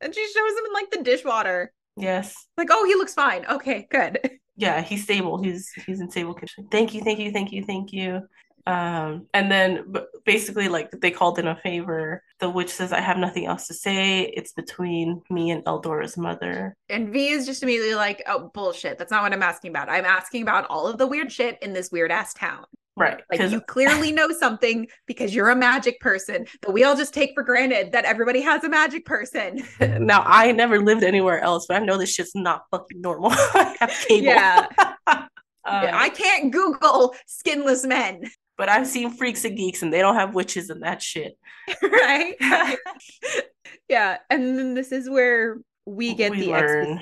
And she shows him in like the dishwater. yes. Like, oh, he looks fine. Okay, good. yeah, he's stable. He's he's in stable condition. Thank you, thank you, thank you, thank you. Um, and then basically, like they called in a favor. The witch says, "I have nothing else to say. It's between me and Eldora's mother." And V is just immediately like, Oh, bullshit. That's not what I'm asking about. I'm asking about all of the weird shit in this weird ass town. Right? Like, you clearly know something because you're a magic person, but we all just take for granted that everybody has a magic person. <laughs> now I never lived anywhere else, but I know this shit's not fucking normal. <laughs> I have cable. Yeah. <laughs> Uh, I can't Google skinless men, but I've seen freaks and geeks, and they don't have witches and that shit. <laughs> right? <laughs> yeah. And then this is where we get We the learn.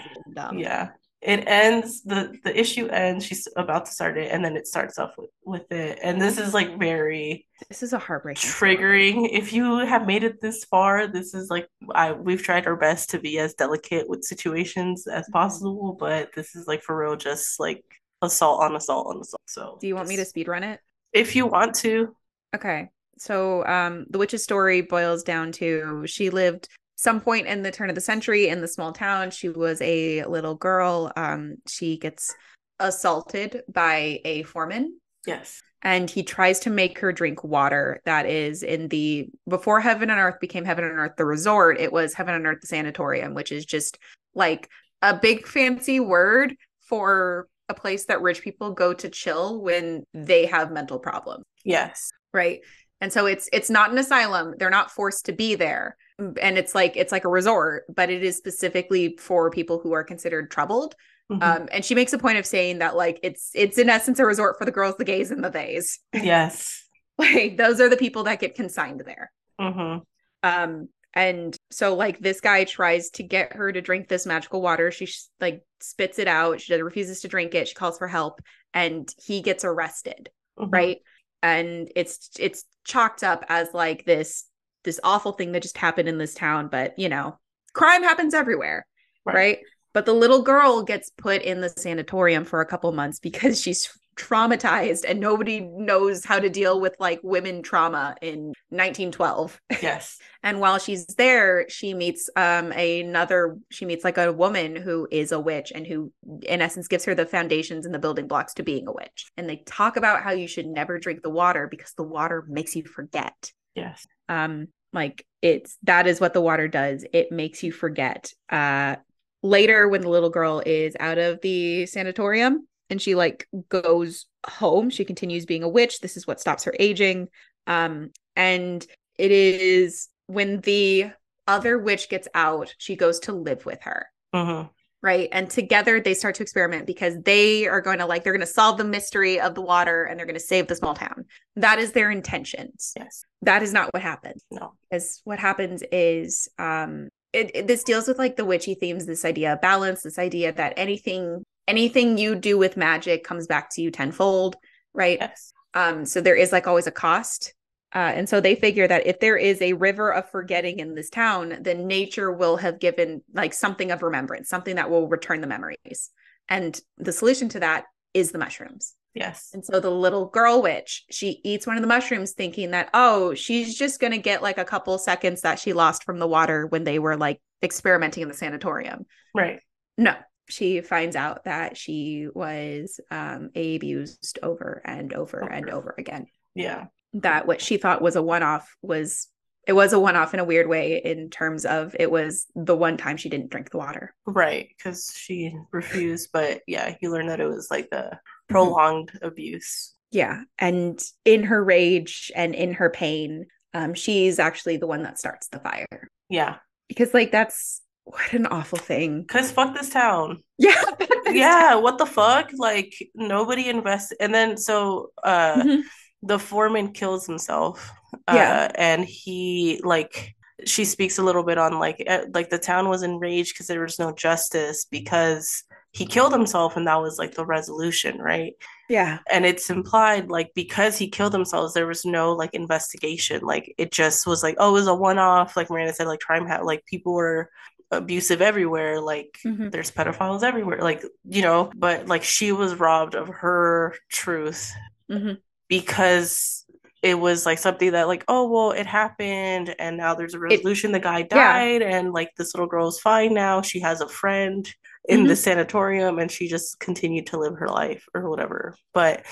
Yeah. It ends the the issue ends. She's about to start it, and then it starts off with with it. And this is like very This is a heartbreaking story. triggering. If you have made it this far, this is like I we've tried our best to be as delicate with situations as Mhm. possible, but this is like for real, just like assault on assault on assault. So Do you want me to speed run it? If you want to, Okay. So um the witch's story boils down to she lived some point in the turn of the century in the small town. She was a little girl. Um she gets assaulted by a foreman yes, and he tries to make her drink water that is in the before heaven and earth became heaven and earth the resort it was heaven and earth the sanatorium which is just like a big fancy word for a place that rich people go to chill when they have mental problems. Yes, right? And so it's it's not an asylum. They're not forced to be there. And it's like it's like a resort but it is specifically for people who are considered troubled. Mhm. um and she makes a point of saying that like it's it's in essence a resort for the girls the gays and the theys. Yes. <laughs> like those are the people that get consigned there. Hmm um and so like this guy tries to get her to drink this magical water. She like spits it out. She refuses to drink it. She calls for help and he gets arrested Mm-hmm. right? And it's it's chalked up as like this this awful thing that just happened in this town but you know crime happens everywhere Right. right, but the little girl gets put in the sanatorium for a couple months because she's traumatized and nobody knows how to deal with like women trauma in 1912 Yes. <laughs> and while she's there she meets um another she meets like a woman who is a witch and who in essence gives her the foundations and the building blocks to being a witch and they talk about how you should never drink the water because the water makes you forget Yes. Um, like it's that is what the water does. It makes you forget. Uh, later when the little girl is out of the sanatorium and she like goes home, she continues being a witch. This is what stops her aging. Um, and it is when the other witch gets out, she goes to live with her. Mm-hmm. Right. And together they start to experiment because they are going to like, they're going to solve the mystery of the water and they're going to save the small town. That is their intentions. Yes. That is not what happens. No. Because what happens is, um, it, it, this deals with like the witchy themes, this idea of balance, this idea that anything, anything you do with magic comes back to you tenfold. Right. Yes. Um, so there is like always a cost uh, and so they figure that if there is a river of forgetting in this town, then nature will have given like something of remembrance, something that will return the memories. And the solution to that is the mushrooms. Yes. And so the little girl witch, she eats one of the mushrooms thinking that, oh, she's just going to get like a couple seconds that she lost from the water when they were like experimenting in the sanatorium. Right. No, she finds out that she was um, abused over and over, and over. again. Yeah. That what she thought was a one-off was it was a one-off in a weird way in terms of it was the one time she didn't drink the water. Right because she refused but yeah he learned that it was like a prolonged mm-hmm. abuse. Yeah and in her rage and in her pain um she's actually the one that starts the fire. Yeah. Because like that's what an awful thing because <laughs> fuck this town yeah yeah town. what the fuck like nobody invests and then so uh mm-hmm the foreman kills himself. Yeah. Uh, and he like she speaks a little bit on like eh, like the town was enraged because there was no justice because he killed himself and that was like the resolution, right? Yeah. And it's implied like because he killed himself, there was no like investigation. Like it just was like, oh, it was a one off. Like Miranda said, like crime had like people were abusive everywhere. Like mm-hmm. there's pedophiles everywhere. Like, you know, but like she was robbed of her truth. Mm-hmm because it was like something that like oh well it happened and now there's a resolution it, the guy died yeah. and like this little girl is fine now she has a friend in mm-hmm. the sanatorium and she just continued to live her life or whatever but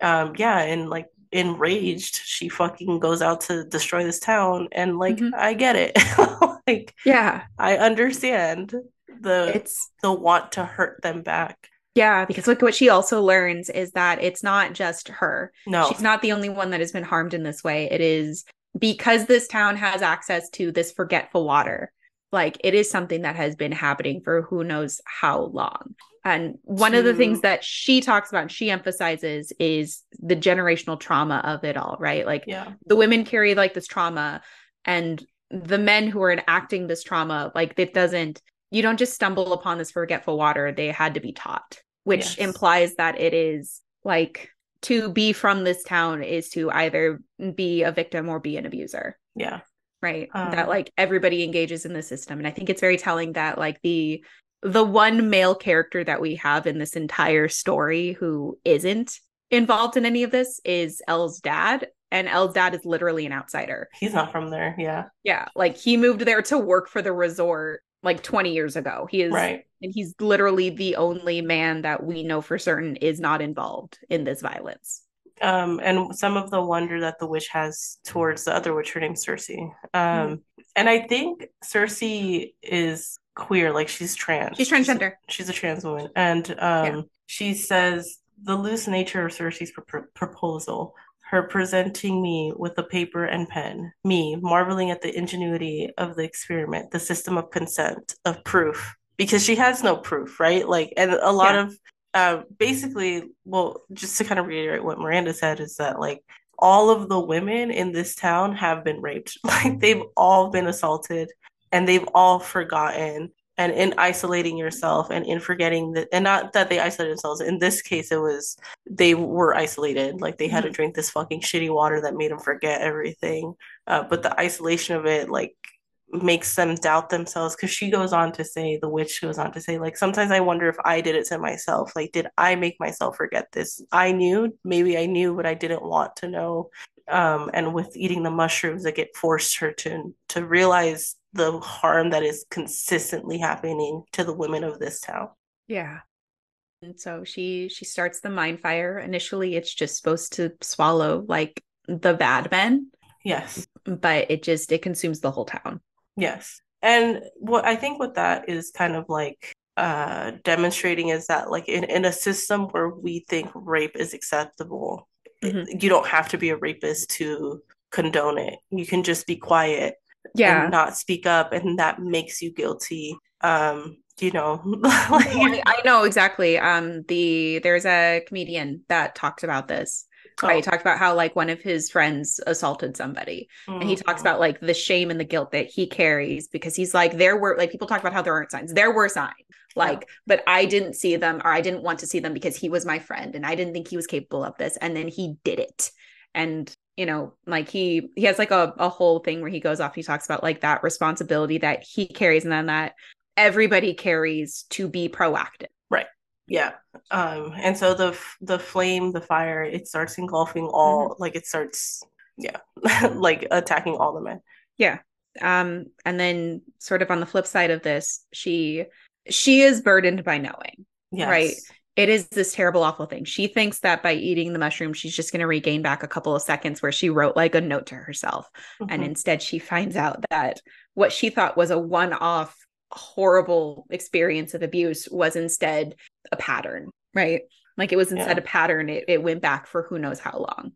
um yeah and like enraged she fucking goes out to destroy this town and like mm-hmm. i get it <laughs> like yeah i understand the it's the want to hurt them back yeah, because look what she also learns is that it's not just her. No. She's not the only one that has been harmed in this way. It is because this town has access to this forgetful water. Like it is something that has been happening for who knows how long. And one to... of the things that she talks about, and she emphasizes is the generational trauma of it all, right? Like yeah. the women carry like this trauma and the men who are enacting this trauma, like it doesn't you don't just stumble upon this forgetful water they had to be taught which yes. implies that it is like to be from this town is to either be a victim or be an abuser yeah right um, that like everybody engages in the system and i think it's very telling that like the the one male character that we have in this entire story who isn't involved in any of this is Elle's dad and Elle's dad is literally an outsider. He's not from there, yeah. Yeah, like he moved there to work for the resort like 20 years ago. He is right. and he's literally the only man that we know for certain is not involved in this violence. Um, and some of the wonder that the witch has towards the other witch, her name's Circe. Um, mm. and I think Circe is queer, like she's trans. She's transgender. She's, she's a trans woman. And um, yeah. she says the loose nature of Circe's pr- proposal her presenting me with a paper and pen, me marveling at the ingenuity of the experiment, the system of consent, of proof, because she has no proof, right? Like, and a lot yeah. of uh, basically, well, just to kind of reiterate what Miranda said is that like all of the women in this town have been raped, <laughs> like they've all been assaulted and they've all forgotten and in isolating yourself and in forgetting that and not that they isolated themselves. In this case it was they were isolated. Like they had mm-hmm. to drink this fucking shitty water that made them forget everything. Uh, but the isolation of it like makes them doubt themselves. Because she goes on to say the witch goes on to say like sometimes i wonder if i did it to myself. Like did i make myself forget this? I knew maybe i knew but i didn't want to know. Um, and with eating the mushrooms like it forced her to to realize the harm that is consistently happening to the women of this town. Yeah. And so she she starts the mind fire. Initially it's just supposed to swallow like the bad men. Yes. but it just it consumes the whole town. Yes. And what I think what that is kind of like uh demonstrating is that like in, in a system where we think rape is acceptable, Mhm. it- you don't have to be a rapist to condone it. You can just be quiet Yeah. and not speak up and that makes you guilty. Um, you know, <laughs> I, like I know exactly. Um, the there's a comedian that talked about this. Right, he oh, talked about how like one of his friends assaulted somebody, and he talks about like the shame and the guilt that he carries because he's like there were like people talk about how there aren't signs. There were signs, like, but I didn't see them or I didn't want to see them because he was my friend and I didn't think he was capable of this, and then he did it, and you know, like he he has like a a whole thing where he goes off. He talks about like that responsibility that he carries, and then that everybody carries to be proactive. Right. Yeah. Um, and so the the flame, the fire, it starts engulfing all like it starts yeah, <laughs> like attacking all the men. Yeah. Um, and then sort of on the flip side of this, she she is burdened by knowing. Yes. Right. It is this terrible, awful thing. She thinks that by eating the mushroom, she's just going to regain back a couple of seconds where she wrote like a note to herself. And Mhm. instead, she finds out that what she thought was a one off horrible experience of abuse was instead a pattern, right? Like it was instead Yeah. a pattern, it, it went back for who knows how long.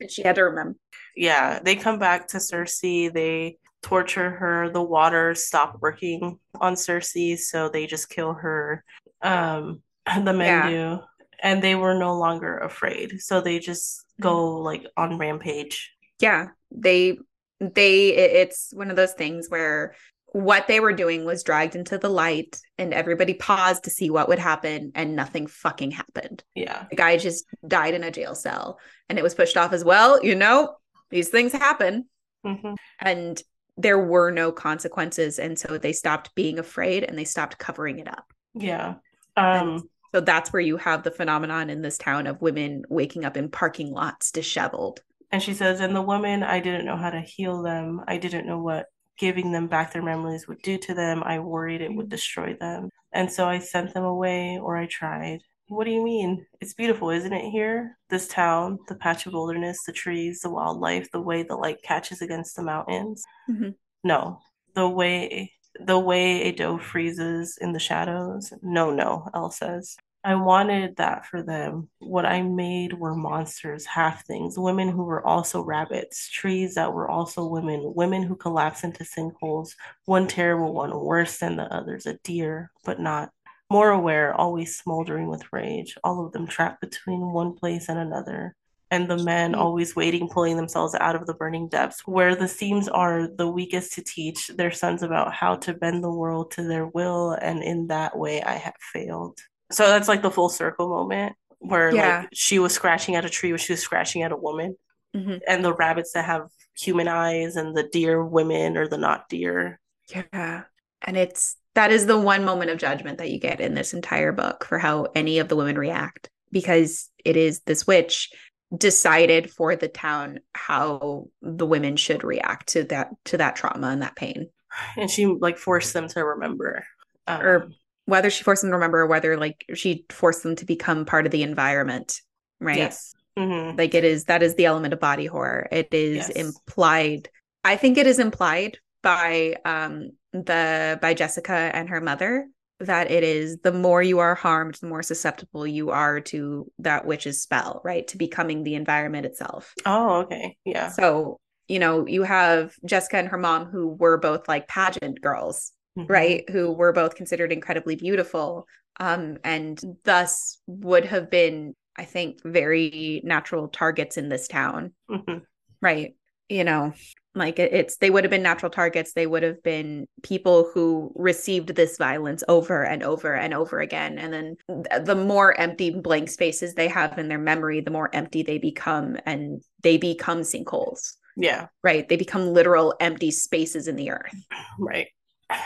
And she had to remember. Yeah, they come back to Circe, they torture her, the water stopped working on Circe, so they just kill her. Um, <laughs> the men Yeah. do, and they were no longer afraid, so they just go like on rampage. yeah they they it's one of those things where what they were doing was dragged into the light and everybody paused to see what would happen and nothing fucking happened Yeah. the guy just died in a jail cell and it was pushed off as well you know these things happen hmm and there were no consequences and so they stopped being afraid and they stopped covering it up Yeah. Um, so that's where you have the phenomenon in this town of women waking up in parking lots disheveled And she says, and the women, I didn't know how to heal them. I didn't know what giving them back their memories would do to them. I worried it would destroy them. And so I sent them away, or I tried. What do you mean? It's beautiful, isn't it here? This town, the patch of wilderness, the trees, the wildlife, the way the light catches against the mountains. Mhm. No, the way the way a doe freezes in the shadows. No, no, Elle says. I wanted that for them. What I made were monsters, half things, women who were also rabbits, trees that were also women, women who collapse into sinkholes, one terrible one, worse than the others, a deer, but not. More aware, always smoldering with rage, all of them trapped between one place and another. And the men Mm. always waiting, pulling themselves out of the burning depths, where the seams are the weakest to teach their sons about how to bend the world to their will. And in that way, I have failed. So that's like the full circle moment where Yeah. like she was scratching at a tree when she was scratching at a woman, Mhm. and the rabbits that have human eyes, and the deer women or the not deer. Yeah. And it's that is the one moment of judgment that you get in this entire book for how any of the women react because it is this witch decided for the town how the women should react to that to that trauma and that pain And she like forced them to remember. Um, or whether she forced them to remember or whether like she forced them to become part of the environment right Yes. Mhm. like it is that is the element of body horror it is Yes. implied i think it is implied by um the by jessica and her mother that it is the more you are harmed the more susceptible you are to that witch's spell right to becoming the environment itself Oh, okay. Yeah. so you know you have jessica and her mom who were both like pageant girls Mhm. right who were both considered incredibly beautiful um and thus would have been i think very natural targets in this town Mhm. right you know like it's they would have been natural targets they would have been people who received this violence over and over and over again and then the more empty blank spaces they have in their memory the more empty they become and they become sinkholes Yeah. right they become literal empty spaces in the earth <sighs> Right. <sighs>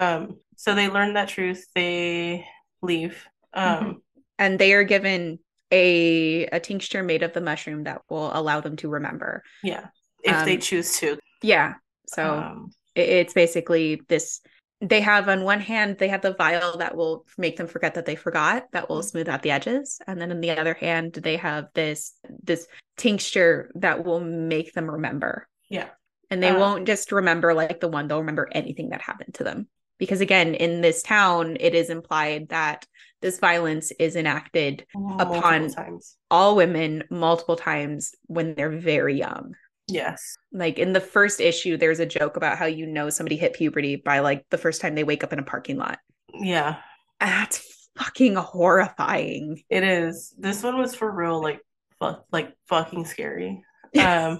Um, so they learn that truth, they leave. Um, and they are given a a tincture made of the mushroom that will allow them to remember. yeah, if they Um, choose to. Yeah. So Um, it- it's basically this they have on one hand they have the vial that will make them forget that they forgot that will Mhm. smooth out the edges and then on the other hand they have this this tincture that will make them remember Yeah. and they Uh, won't just remember like the one they'll remember anything that happened to them because again in this town it is implied that this violence is enacted Upon- times. all women multiple times when they're very young Yes. like in the first issue there's a joke about how you know somebody hit puberty by like the first time they wake up in a parking lot Yeah. that's fucking horrifying It is. This one was for real, like fuck, like fucking scary. <laughs> Um,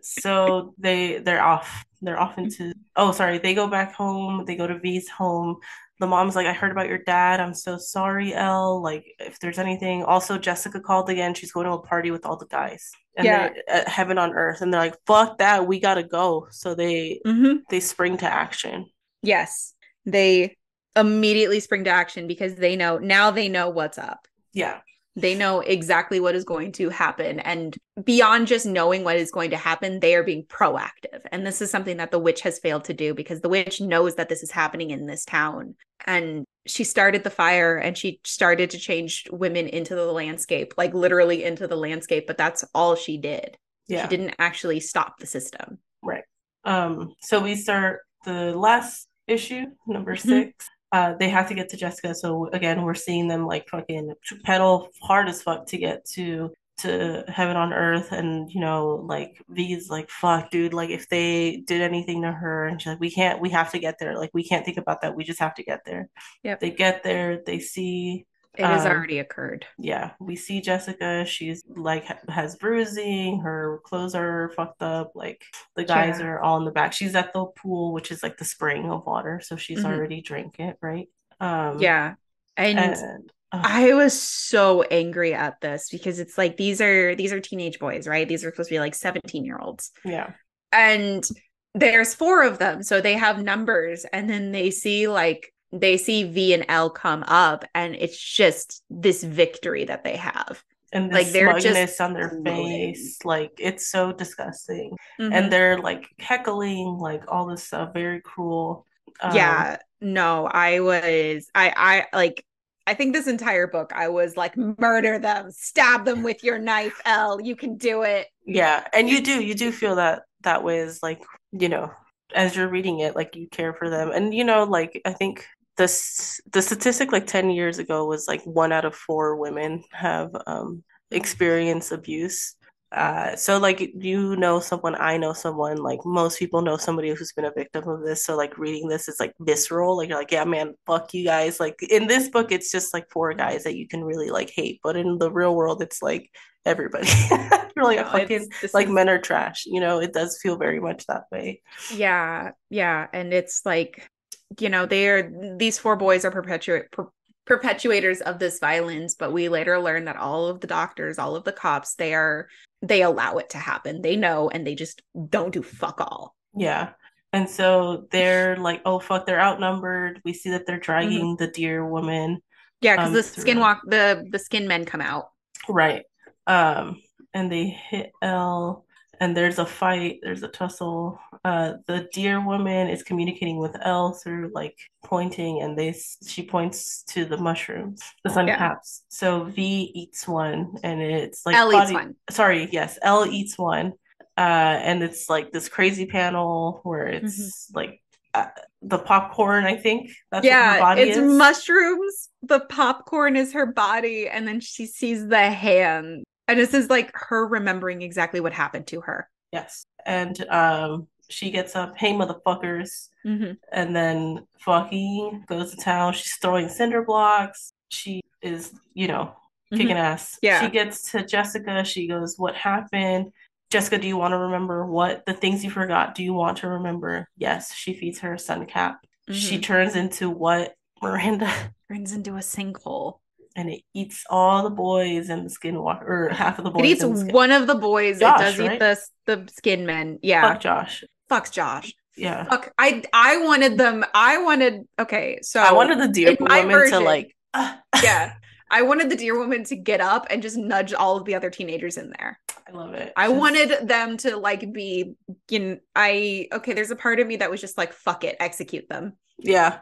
so they they're off. They're off into. Oh, sorry. They go back home. They go to V's home. The mom's like, I heard about your dad. I'm so sorry, Elle. Like, if there's anything. Also, Jessica called again. She's going to a party with all the guys. And Yeah. they're at heaven on earth. And they're like, fuck that. We gotta go. So they Mhm. they spring to action. yes they immediately spring to action because they know now they know what's up Yeah. They know exactly what is going to happen. And beyond just knowing what is going to happen, they are being proactive. And this is something that the witch has failed to do because the witch knows that this is happening in this town. And she started the fire and she started to change women into the landscape, like literally into the landscape. But that's all she did. Yeah. She didn't actually stop the system. Right. Um, so we start the last issue, number mm-hmm. 6 uh, they have to get to Jessica. So again, we're seeing them like fucking pedal hard as fuck to get to to heaven on earth, and you know, like V's like, fuck, dude, like if they did anything to her, and she's like, we can't, we have to get there. Like we can't think about that. We just have to get there. yeah They get there. They see It has Um, already occurred yeah, we see Jessica. She's like ha- has bruising. Her clothes are fucked up. Like the guys Yeah. are all in the back. She's at the pool, which is like the spring of water, so she's Mhm. already drank it, right? Um, yeah and and uh, I was so angry at this because it's like these are these are teenage boys, right? These are supposed to be like 17 year olds. yeah, And there's four of them, so they have numbers and then they see like they see V and L come up and it's just this victory that they have. and Like, the they're just on their face, like it's so disgusting. Mhm. And they're like heckling, like all this stuff, very cruel. Um, yeah, no, I was I I like I think this entire book I was like murder them, stab them with your knife, L, you can do it. Yeah, and you do you do feel that that way is like, you know, as you're reading it, like you care for them. And you know, like I think this the statistic like 10 years ago was like one out of four women have um experienced abuse. Uh so like you know someone, I know someone, like most people know somebody who's been a victim of this. So like reading this is like visceral. Like you're like, yeah, man, fuck you guys. Like in this book, it's just like four guys that you can really like hate. But in the real world, it's like everybody. <laughs> you're like No, fucking like is- men are trash you know it does feel very much that way Yeah, yeah, and it's like, you know, they're these four boys are perpetuate per, perpetuators of this violence, but we later learn that all of the doctors, all of the cops, they are they allow it to happen. They know and they just don't do fuck all. yeah and so they're like oh fuck they're outnumbered we see that they're dragging the deer woman Yeah, because Um, the through- skinwalk the the skin men come out. right um and they hit l and there's a fight there's a tussle uh the deer woman is communicating with l through like pointing and they she points to the mushrooms the sun Yeah. caps so v eats one and it's like L eats one. sorry, yes, Elle eats one. Uh, and it's like this crazy panel where it's like uh, the popcorn, I think. That's Yeah, body it's is. mushrooms. The popcorn is her body, and then she sees the hand. And this is like her remembering exactly what happened to her. Yes. And um, she gets up, hey, motherfuckers. Mhm. And then fucking goes to town. She's throwing cinder blocks. She is, you know, kicking ass. Mm-hmm. Yeah. She gets to Jessica. She goes, What happened? Jessica, do you want to remember what the things you forgot? Do you want to remember? Yes. She feeds her sun cap. She Mhm. turns into what? Miranda. turns into a sinkhole. And it eats all the boys and the skinwalker, or half of the boys. It eats one of the boys. Josh, it does right? eat the the skin men. Yeah. Fuck Josh. Fuck Josh. Yeah. Fuck. I I wanted them. I wanted. Okay, so I wanted the deer woman to like. uh, <laughs> yeah. I wanted the deer woman to get up and just nudge all of the other teenagers in there. I love it. I Just- wanted them to like be, you know, I okay. There's a part of me that was just like, fuck it, execute them. Yeah.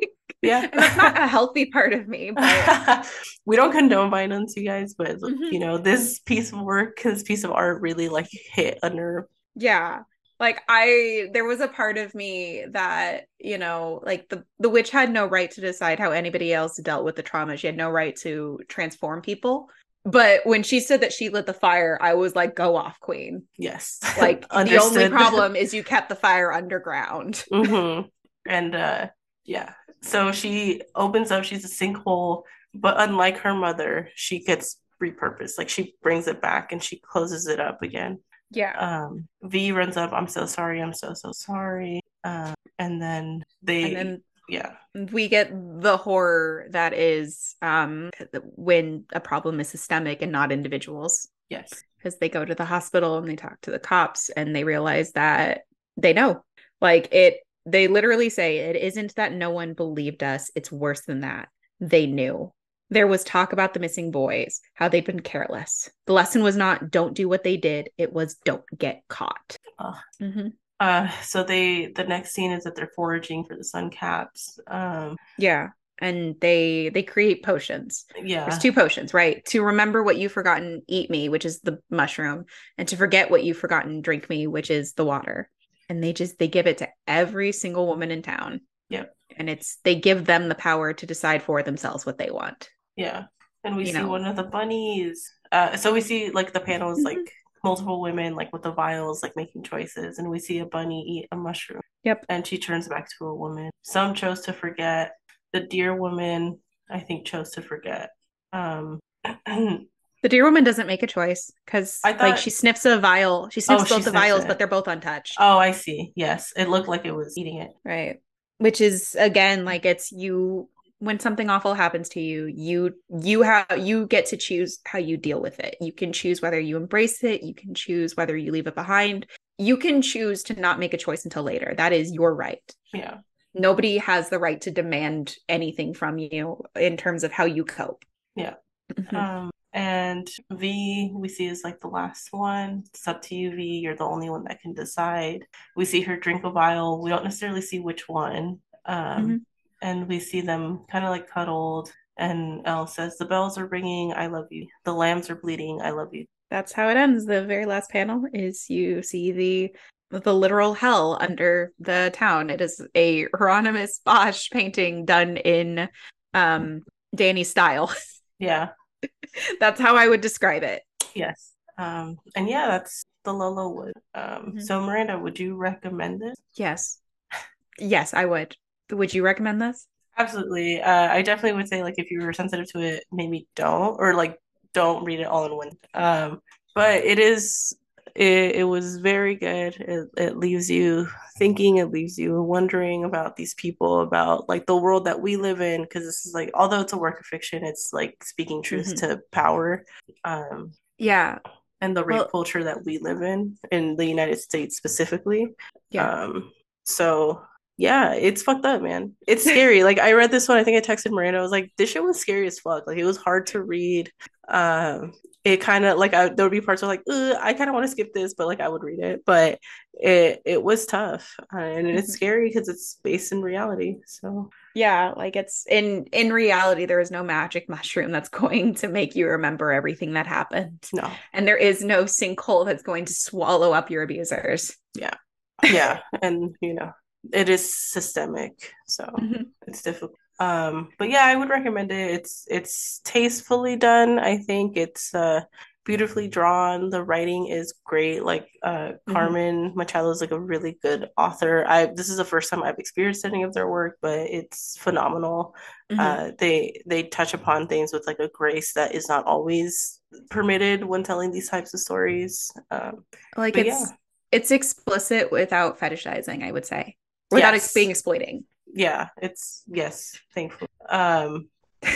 <laughs> yeah. And that's not a healthy part of me, but <laughs> we don't condone violence, you guys, but Mhm. you know, this piece of work, this piece of art really like hit a nerve yeah. Like I there was a part of me that, you know, like the the witch had no right to decide how anybody else dealt with the trauma. She had no right to transform people. But when she said that she lit the fire, I was like, go off, queen. yes. <laughs> Like the only problem is you kept the fire underground. hmm And uh yeah. So she opens up, she's a sinkhole, but unlike her mother, she gets repurposed. Like she brings it back and she closes it up again. Yeah. Um V runs up, I'm so sorry, I'm so so sorry. Um and then they And then yeah. we get the horror that is um when a problem is systemic and not individuals Yes. because they go to the hospital and they talk to the cops and they realize that they know like it they literally say it isn't that no one believed us it's worse than that they knew there was talk about the missing boys how they'd been careless the lesson was not don't do what they did it was don't get caught Ugh. Mhm. Uh so they the next scene is that they're foraging for the sun caps. Um yeah and they they create potions yeah. There's two potions, right? To remember what you've forgotten, eat me, which is the mushroom, and to forget what you've forgotten, drink me, which is the water. And they just they give it to every single woman in town. Yep. And it's they give them the power to decide for themselves what they want. Yeah. And we You see know. one of the bunnies. Uh, so we see like the panels Mhm. like multiple women like with the vials like making choices and we see a bunny eat a mushroom. Yep. And she turns back to a woman. Some chose to forget. The deer woman I think chose to forget. Um <clears throat> The deer woman doesn't make a choice because I like she sniffs a vial. She sniffs Oh, she both the vials, it. but they're both untouched. oh I see. Yes. It looked like it was eating it. Right. Which is again like it's you when something awful happens to you, you you have you get to choose how you deal with it. You can choose whether you embrace it, you can choose whether you leave it behind. You can choose to not make a choice until later. That is your right. Yeah. Nobody has the right to demand anything from you in terms of how you cope. Yeah. Mhm. Um, and V we see is like the last one. It's up to you, V. You're the only one that can decide. We see her drink a vial. We don't necessarily see which one. Um, Mhm. and we see them kind of like cuddled. And Elle says, "The bells are ringing. I love you. The lambs are bleeding. I love you." That's how it ends. The very last panel is you see the the literal hell under the town. It is a Hieronymus Bosch painting done in um Dani style. <laughs> Yeah. <laughs> That's how I would describe it. Yes. Um, and yeah, that's the Low Low Wood. Um, Mhm. so Miranda, would you recommend this? Yes. Yes, I would. Would you recommend this? Absolutely. Uh, I definitely would say like if you were sensitive to it, maybe don't or like don't read it all in one. Um, but it is it, it was very good. It, it leaves you thinking, it leaves you wondering about these people, about like the world that we live in, because this is like although it's a work of fiction, it's like speaking truth Mhm. to power. Um, Yeah. and the rape Well- culture that we live in in the United States specifically. Yeah. Um, so yeah, it's fucked up, man. It's <laughs> scary. like I read this one, I think I texted Miranda. I was like, this shit was scary as fuck. Like it was hard to read. Um, it kind of like I, there would be parts where like, I kind of want to skip this, but like I would read it. But it it was tough, uh, and it's <laughs> scary because it's based in reality. So Yeah, like it's in in reality there is no magic mushroom that's <laughs> going to make you remember everything that happened. no, And there is no sinkhole that's going to swallow up your abusers. Yeah, yeah, and you know, it is systemic. So. Mhm. it's difficult um but yeah i would recommend it it's it's tastefully done i think it's uh beautifully drawn the writing is great like uh Mhm. carmen machado is like a really good author i this is the first time i've experienced any of their work but it's phenomenal Mhm. uh they they touch upon things with like a grace that is not always permitted when telling these types of stories um like it's yeah. it's explicit without fetishizing, I would say. Without Yes. ex- being exploiting. yeah it's yes thankfully um <laughs>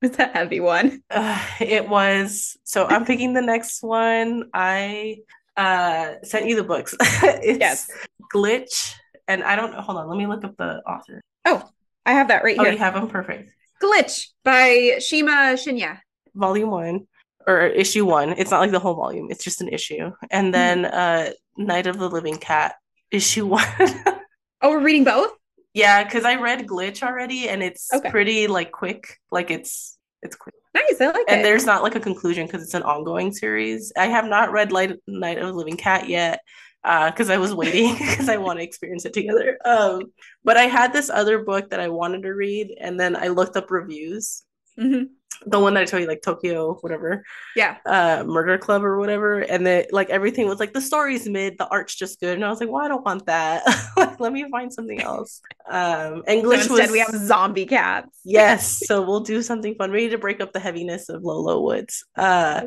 It's a heavy one. Uh, it was so I'm picking the next one. I uh sent you the books. <laughs> It's Yes. Glitch, and I don't hold on, let me look up the author. Oh, I have that right here. Oh, here. you have them perfect. Glitch by Shima Shinya. Volume one or issue one. It's not like the whole volume, it's just an issue. And Mm-hmm. then uh Night of the Living Cat, issue <laughs> one. Oh, we're reading both? Yeah, because I read Glitch already, and it's Okay. pretty like quick. Like it's it's quick, Nice. I like and it. And there's not like a conclusion because it's an ongoing series. I have not read Light Night of the Living Cat yet. Uh, because I was waiting <laughs> because I want to experience it together. Um, but I had this other book that I wanted to read, and then I looked up reviews. Mhm. The one that I told you, like Tokyo, whatever, Yeah. uh, Murder Club or whatever, and then like everything was like the story's mid, the art's just good, and I was like, well, I don't want that. <laughs> like, let me find something else. Um, So English instead, was we have zombie cats. yes, <laughs> so we'll do something fun. We need to break up the heaviness of Low Low Woods. Uh,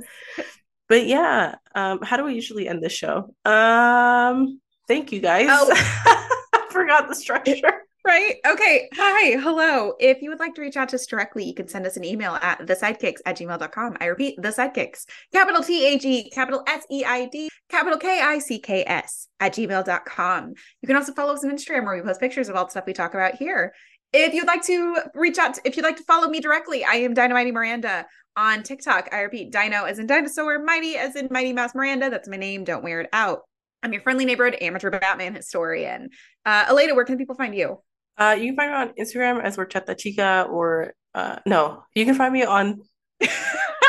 but yeah, um, how do we usually end this show? Um, thank you guys. Oh. <laughs> I forgot the structure. Right. Okay. Hi. Hello. If you would like to reach out to us directly, you can send us an email at thesidekicks at gmail.com. I repeat, the sidekicks, capital T A G, capital S E I D, capital K I C K S at gmail.com. You can also follow us on Instagram where we post pictures of all the stuff we talk about here. If you'd like to reach out, if you'd like to follow me directly, I am Dynamite Miranda on TikTok. I repeat, Dino as in dinosaur, Mighty as in Mighty Mouse Miranda. That's my name. Don't wear it out. I'm your friendly neighborhood amateur Batman historian. Uh, Aleda, where can people find you? Uh, you can find me on Instagram as Horchata Chica, or uh, no, you can find me on <laughs>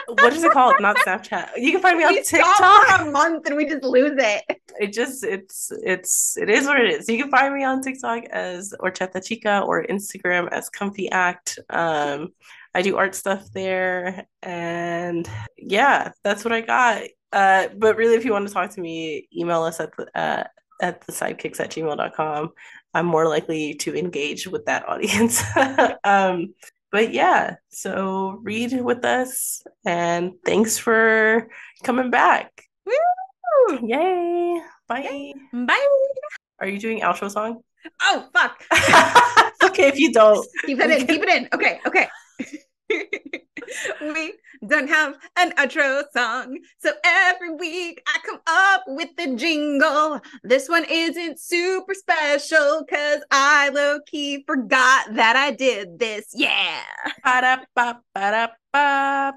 what is it called? Not Snapchat. You can find me on we TikTok. for a month and we just lose it. It just it's it's it is what it is. You can find me on TikTok as Horchata Chica or Instagram as Comfy Act. Um, I do art stuff there, and yeah, that's what I got. Uh, but really, if you want to talk to me, email us at the uh, at the sidekicks at gmail.com. I'm more likely to engage with that audience. <laughs> um, but yeah, so read with us and thanks for coming back. Woo! Yay. Bye. Bye. Are you doing outro song? Oh fuck. <laughs> okay, if you don't. keep it in. Keep it in. Okay. Okay. <laughs> we don't have an outro song, so every week I come up with the jingle. This one isn't super special because I low key forgot that I did this. Yeah. Ba-da-ba-ba-da-ba-ba.